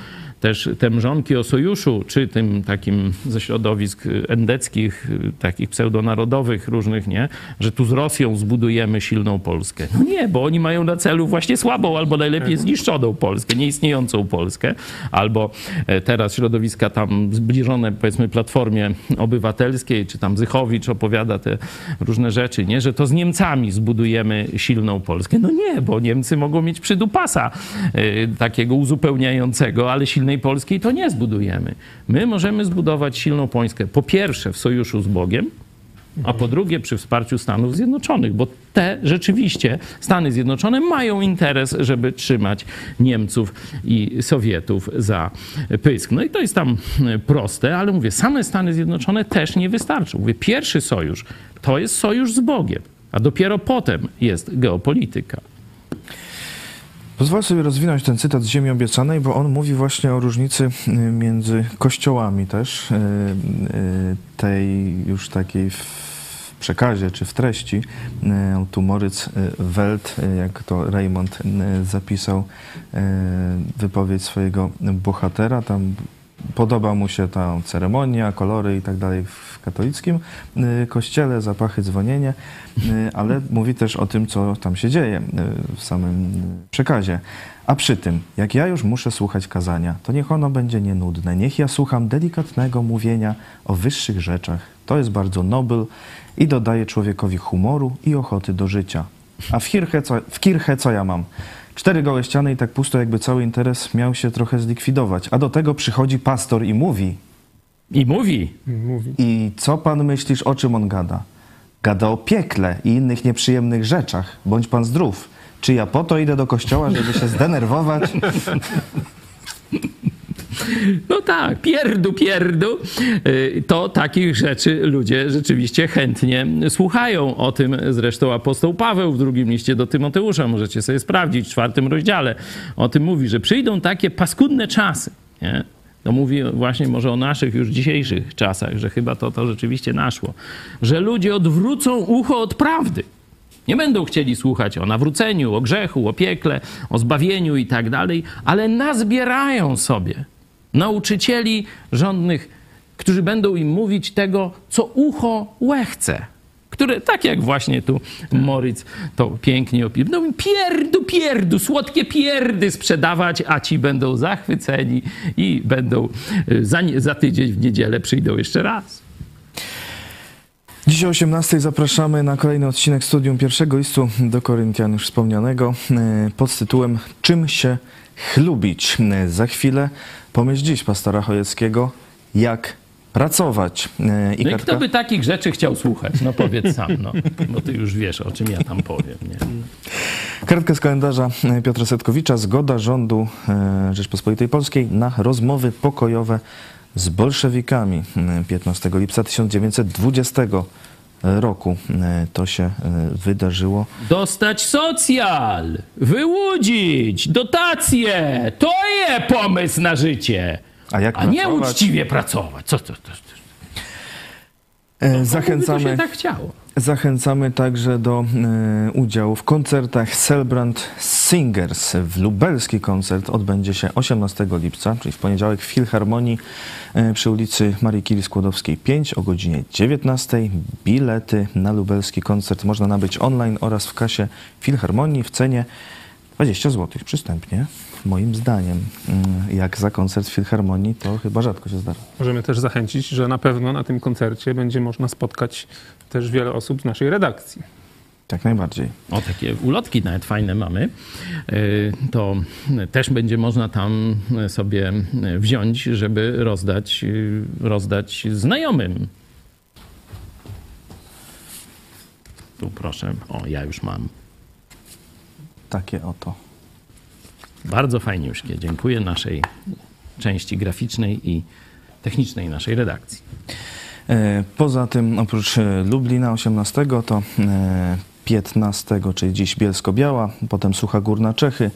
też te mrzonki o sojuszu, czy tym takim ze środowisk endeckich, takich pseudonarodowych różnych, nie? Że tu z Rosją zbudujemy silną Polskę. No nie, bo oni mają na celu właśnie słabą albo najlepiej zniszczoną Polskę, nieistniejącą Polskę. Albo e, teraz środowiska tam zbliżone powiedzmy Platformie Obywatelskiej, czy tam Zychowicz opowiada te różne rzeczy, nie? Że to z Niemcami zbudujemy silną Polskę. No nie, bo Niemcy mogą mieć przydupasa e, takiego uzupełniającego, ale silnej Polskiej to nie zbudujemy. My możemy zbudować silną Polskę po pierwsze w sojuszu z Bogiem, a po drugie przy wsparciu Stanów Zjednoczonych, bo te rzeczywiście Stany Zjednoczone mają interes, żeby trzymać Niemców i Sowietów za pysk. No i to jest tam proste, ale mówię, same Stany Zjednoczone też nie wystarczą. Mówię, pierwszy sojusz to jest sojusz z Bogiem, a dopiero potem jest geopolityka. Pozwolę sobie rozwinąć ten cytat z Ziemi Obiecanej, bo on mówi właśnie o różnicy y, między kościołami też, y, y, tej już takiej w przekazie czy w treści. Tu Moritz Welt, jak to Raymond zapisał, wypowiedź swojego bohatera, tam podoba mu się ta ceremonia, kolory i tak dalej w katolickim y, kościele, zapachy, dzwonienie, y, ale mówi też o tym, co tam się dzieje y, w samym przekazie. A przy tym, jak ja już muszę słuchać kazania, to niech ono będzie nienudne. Niech ja słucham delikatnego mówienia o wyższych rzeczach. To jest bardzo nobel i dodaje człowiekowi humoru i ochoty do życia. A w kirche co, w kirche co ja mam? Cztery gołe ściany i tak pusto, jakby cały interes miał się trochę zlikwidować. A do tego przychodzi pastor i mówi. I mówi. Mówi. I co pan myślisz, o czym on gada? Gada o piekle i innych nieprzyjemnych rzeczach. Bądź pan zdrów. Czy ja po to idę do kościoła, żeby się zdenerwować? No tak, pierdu, pierdu. Y, To takich rzeczy ludzie rzeczywiście chętnie słuchają. O tym zresztą apostoł Paweł w drugim liście do Tymoteusza, możecie sobie sprawdzić w czwartym rozdziale. O tym mówi, że przyjdą takie paskudne czasy. Nie? To mówi właśnie może o naszych już dzisiejszych czasach, że chyba to, to rzeczywiście naszło. Że ludzie odwrócą ucho od prawdy. Nie będą chcieli słuchać o nawróceniu, o grzechu, o piekle, o zbawieniu i tak dalej, ale nazbierają sobie nauczycieli rządnych, którzy będą im mówić tego, co ucho łechce. Które, tak jak właśnie tu Moritz to pięknie opisał, im pierdu, pierdu, słodkie pierdy sprzedawać, a ci będą zachwyceni i będą y, za, za tydzień w niedzielę przyjdą jeszcze raz. Dzisiaj o 18 zapraszamy na kolejny odcinek studium pierwszego listu do Koryntian już wspomnianego e, pod tytułem Czym się chlubić? E, Za chwilę pomyśl dziś pastora Chojeckiego, jak pracować. E, I No i kto by takich rzeczy chciał słuchać? No powiedz sam, no. Bo ty już wiesz, o czym ja tam powiem, nie? Kartka z kalendarza e, Piotra Setkowicza. Zgoda rządu e, Rzeczpospolitej Polskiej na rozmowy pokojowe z bolszewikami e, 15 lipca 1920 roku e, to się e, wydarzyło. Dostać socjal, wyłudzić, dotacje. To jest pomysł na życie. A jak A nie uczciwie pracować. Co to? to, to. E, Komu by to Zachęcamy, się tak chciało. zachęcamy także do e, udziału w koncertach Celebrant Singers. W lubelski koncert odbędzie się 18 lipca, czyli w poniedziałek w Filharmonii e, przy ulicy Marii Curie Skłodowskiej 5 o godzinie 19. Bilety na lubelski koncert można nabyć online oraz w kasie Filharmonii w cenie 20 zł przystępnie. Moim zdaniem, Mm, jak za koncert w Filharmonii, to chyba rzadko się zdarza. Możemy też zachęcić, że na pewno na tym koncercie będzie można spotkać też wiele osób z naszej redakcji. Jak najbardziej. O, takie ulotki nawet fajne mamy. Y, To też będzie można tam sobie wziąć, żeby rozdać, y, rozdać znajomym. Tu proszę. O, ja już mam. Takie oto. Bardzo fajniuszkie. Dziękuję naszej części graficznej i technicznej naszej redakcji. E, Poza tym, oprócz e, Lublina 18, to e, 15, czyli dziś Bielsko-Biała, potem Sucha Górna Czechy,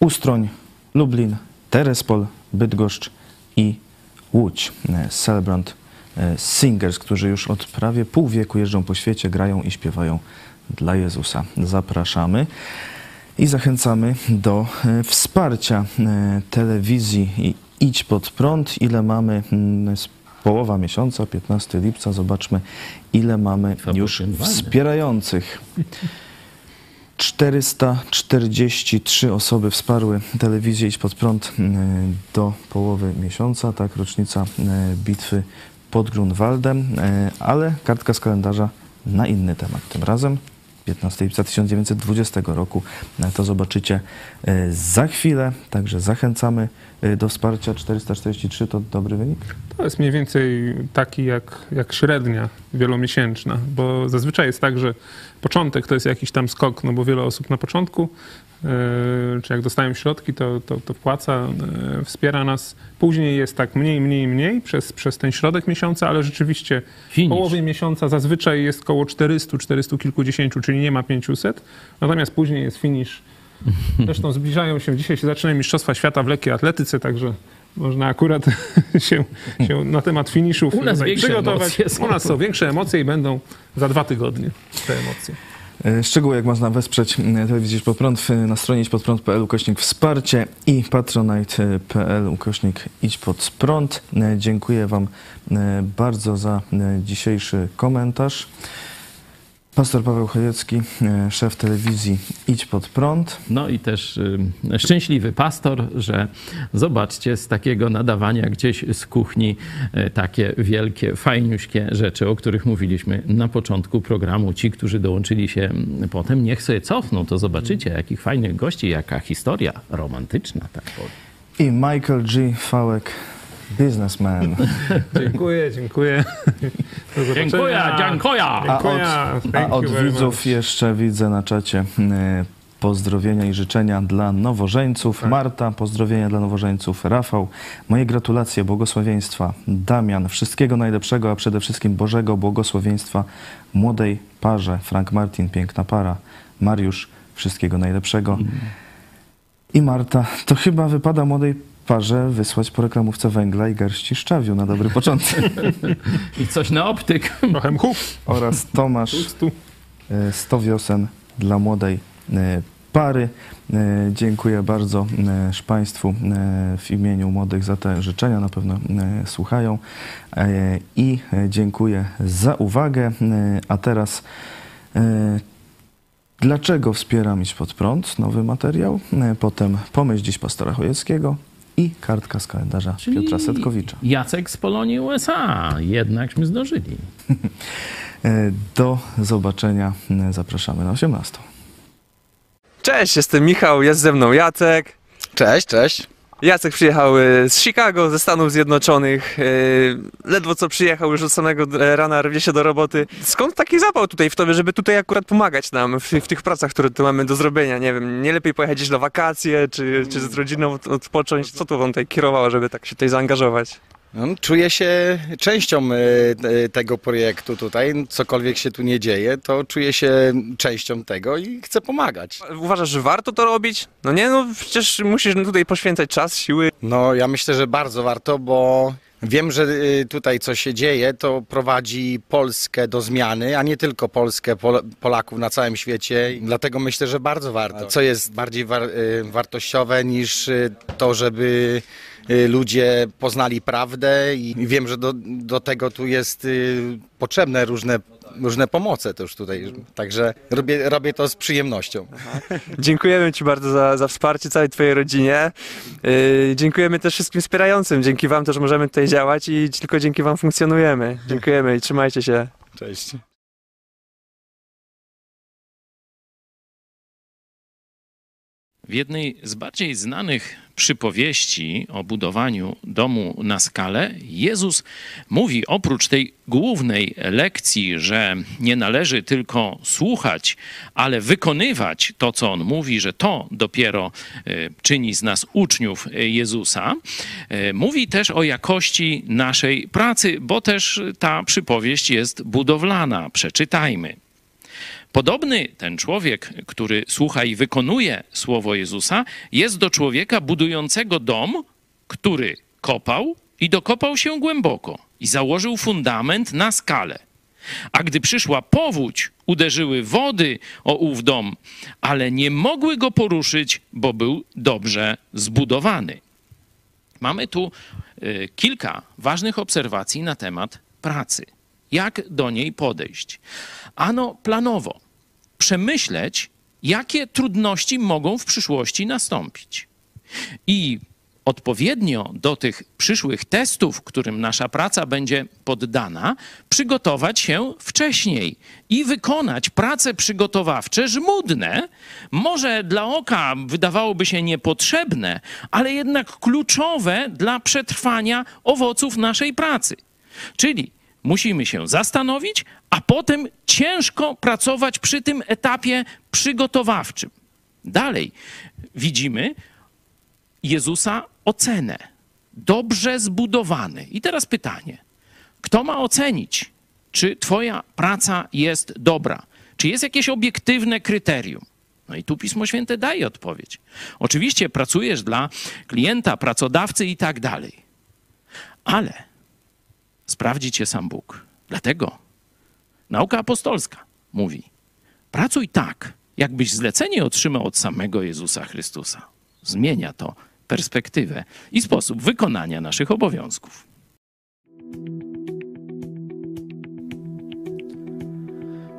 Ustroń, Lublin, Terespol, Bydgoszcz i Łódź. E, Celebrant e, Singers, którzy już od prawie pół wieku jeżdżą po świecie, grają i śpiewają dla Jezusa. Zapraszamy. I zachęcamy do e, wsparcia e, telewizji i Idź pod prąd. Ile mamy mm, połowa miesiąca, 15 lipca. Zobaczmy, ile mamy już wspierających. 443 osoby wsparły telewizję Idź pod prąd e, do połowy miesiąca. Tak, rocznica bitwy pod Grunwaldem, ale kartka z kalendarza na inny temat. Tym razem 15 lipca 1920 roku. To zobaczycie e, za chwilę, także zachęcamy e, do wsparcia. 443 to dobry wynik? To jest mniej więcej taki jak, jak średnia wielomiesięczna, bo zazwyczaj jest tak, że początek to jest jakiś tam skok, no bo wiele osób na początku, czy jak dostają środki, to, to, to wpłaca, yy, wspiera nas. Później jest tak mniej, mniej, mniej przez, przez ten środek miesiąca, ale rzeczywiście w połowie miesiąca zazwyczaj jest koło 400, 400 kilkudziesięciu, czyli nie ma 500, natomiast później jest finisz. Zresztą zbliżają się, dzisiaj się zaczynają Mistrzostwa Świata w lekkiej atletyce, także można akurat się, się na temat finiszów U nas przygotować. emocje. U nas są większe emocje i będą za dwa tygodnie te emocje. E, Szczegóły, jak można wesprzeć m, telewizję pod prąd na stronie idźpodprąd.pl ukośnik wsparcie i patronite.pl ukośnik idź pod prąd. E, Dziękuję Wam e, bardzo za e, dzisiejszy komentarz. Pastor Paweł Chojecki, e, szef telewizji Idź pod prąd. No i też y, szczęśliwy pastor, że zobaczcie, z takiego nadawania gdzieś z kuchni y, takie wielkie, fajniuśkie rzeczy, o których mówiliśmy na początku programu. Ci, którzy dołączyli się mm, potem, niech sobie cofną, to zobaczycie, jakich fajnych gości, jaka historia romantyczna. Tak powiem. I Michael G. Fałek, businessman. Dziękuję, dziękuję. Dziękuję, dziękuję. A od, a od widzów much. jeszcze widzę na czacie e, pozdrowienia i życzenia dla nowożeńców. Tak. Marta, pozdrowienia dla nowożeńców. Rafał, moje gratulacje, błogosławieństwa. Damian, wszystkiego najlepszego, a przede wszystkim Bożego błogosławieństwa młodej parze. Frank Martin, piękna para. Mariusz, wszystkiego najlepszego. Mm. I Marta, to chyba wypada młodej parze wysłać po reklamówce węgla i garści szczawiu na dobry początek. I coś na optyk. Trochę mchu. oraz Tomasz Pustu. e, 100 wiosen dla młodej e, pary. E, Dziękuję bardzo Państwu w imieniu młodych za te życzenia, na pewno słuchają. I dziękuję za uwagę. A teraz dlaczego wspieram Iść Pod Prąd? Nowy materiał. Potem pomyśl dziś pastora Chojeckiego i kartka z kalendarza Czyli Piotra Setkowicza. Jacek z Polonii USA. Jednakśmy zdążyli. E, Do zobaczenia. Zapraszamy na 18. Cześć, jestem Michał, jest ze mną Jacek. Cześć, cześć. Jacek przyjechał y, z Chicago, ze Stanów Zjednoczonych. y, Ledwo co przyjechał, już od samego e, rana rwie się do roboty. Skąd taki zapał tutaj w tobie, żeby tutaj akurat pomagać nam w, w tych pracach, które tu mamy do zrobienia? Nie wiem, nie lepiej pojechać gdzieś na wakacje, czy, czy z rodziną od- odpocząć? Co tu wam tutaj kierowało, żeby tak się tutaj zaangażować? No, czuję się częścią e, e, tego projektu tutaj. Cokolwiek się tu nie dzieje, to czuję się częścią tego i chcę pomagać. Uważasz, że warto to robić? No nie, no przecież musisz tutaj poświęcać czas, siły. No, ja myślę, że bardzo warto, bo wiem, że y, tutaj co się dzieje, to prowadzi Polskę do zmiany, a nie tylko Polskę, Pol Polaków na całym świecie. Dlatego myślę, że bardzo warto. Co jest bardziej war y, wartościowe niż to, żeby ludzie poznali prawdę i wiem, że do, do tego tu jest y, potrzebne różne, różne pomoce też tutaj. Także robię, robię to z przyjemnością. Dziękujemy Ci bardzo za, za wsparcie całej Twojej rodzinie. Yy, dziękujemy też wszystkim wspierającym. Dzięki Wam też możemy tutaj działać i tylko dzięki Wam funkcjonujemy. Dziękujemy i trzymajcie się. Cześć. W jednej z bardziej znanych przypowieści o budowaniu domu na skalę, Jezus mówi oprócz tej głównej lekcji, że nie należy tylko słuchać, ale wykonywać to, co on mówi, że to dopiero e, czyni z nas uczniów Jezusa, e, mówi też o jakości naszej pracy, bo też ta przypowieść jest budowlana. Przeczytajmy. Podobny ten człowiek, który słucha i wykonuje słowo Jezusa, jest do człowieka budującego dom, który kopał i dokopał się głęboko i założył fundament na skalę. A gdy przyszła powódź, uderzyły wody o ów dom, ale nie mogły go poruszyć, bo był dobrze zbudowany. Mamy tu y, kilka ważnych obserwacji na temat pracy. Jak do niej podejść? Ano planowo przemyśleć, jakie trudności mogą w przyszłości nastąpić. I odpowiednio do tych przyszłych testów, którym nasza praca będzie poddana, przygotować się wcześniej i wykonać prace przygotowawcze żmudne, może dla oka wydawałoby się niepotrzebne, ale jednak kluczowe dla przetrwania owoców naszej pracy. Czyli musimy się zastanowić, a potem ciężko pracować przy tym etapie przygotowawczym. Dalej widzimy Jezusa ocenę. Dobrze zbudowany. I teraz pytanie: kto ma ocenić, czy Twoja praca jest dobra? Czy jest jakieś obiektywne kryterium? No i tu Pismo Święte daje odpowiedź. Oczywiście pracujesz dla klienta, pracodawcy i tak dalej. Ale sprawdzi cię sam Bóg. Dlatego nauka apostolska mówi: pracuj tak, jakbyś zlecenie otrzymał od samego Jezusa Chrystusa. Zmienia to perspektywę i sposób wykonania naszych obowiązków.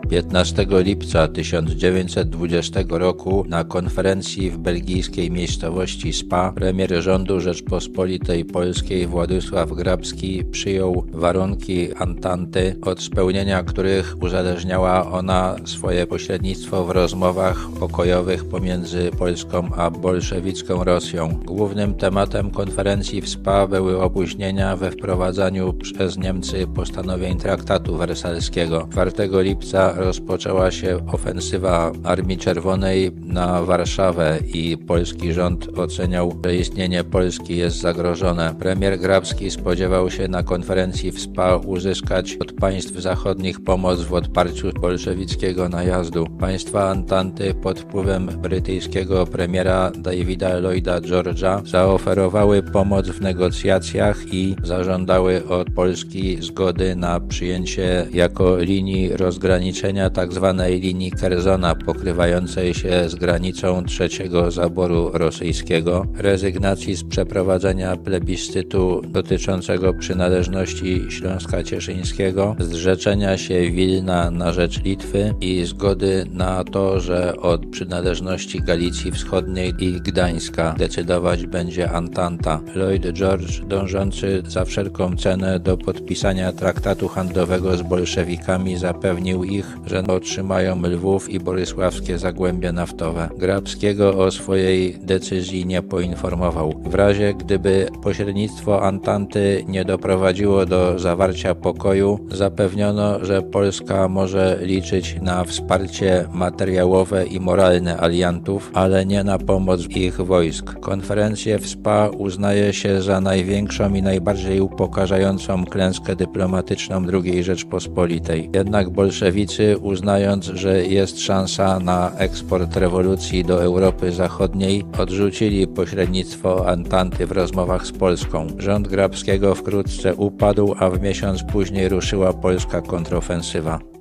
15 lipca 1920 roku na konferencji w belgijskiej miejscowości Spa premier rządu Rzeczpospolitej Polskiej Władysław Grabski przyjął warunki Antanty, od spełnienia których uzależniała ona swoje pośrednictwo w rozmowach pokojowych pomiędzy Polską a bolszewicką Rosją. Głównym tematem konferencji w Spa były opóźnienia we wprowadzaniu przez Niemcy postanowień traktatu wersalskiego. 4 lipca rozpoczęła się ofensywa Armii Czerwonej na Warszawę i polski rząd oceniał, że istnienie Polski jest zagrożone. Premier Grabski spodziewał się na konferencji w SPA uzyskać od państw zachodnich pomoc w odparciu bolszewickiego najazdu. Państwa Antanty pod wpływem brytyjskiego premiera Davida Lloyda George'a zaoferowały pomoc w negocjacjach i zażądały od Polski zgody na przyjęcie jako linii rozgraniczenia tzw. Tak linii Kerzona pokrywającej się z granicą trzeciego zaboru rosyjskiego, rezygnacji z przeprowadzenia plebiscytu dotyczącego przynależności Śląska Cieszyńskiego, zrzeczenia się Wilna na rzecz Litwy i zgody na to, że od przynależności Galicji Wschodniej i Gdańska decydować będzie Antanta. Lloyd George, dążący za wszelką cenę do podpisania traktatu handlowego z bolszewikami, zapewnił ich, że otrzymają Lwów i Borysławskie Zagłębie Naftowe. Grabskiego o swojej decyzji nie poinformował. W razie gdyby pośrednictwo Antanty nie doprowadziło do zawarcia pokoju, zapewniono, że Polska może liczyć na wsparcie materiałowe i moralne aliantów, ale nie na pomoc ich wojsk. Konferencję w SPA uznaje się za największą i najbardziej upokarzającą klęskę dyplomatyczną II Rzeczpospolitej. Jednak bolszewicy, uznając, że jest szansa na eksport rewolucji do Europy Zachodniej, odrzucili pośrednictwo Antanty w rozmowach z Polską. Rząd Grabskiego wkrótce upadł, a w miesiąc później ruszyła polska kontrofensywa.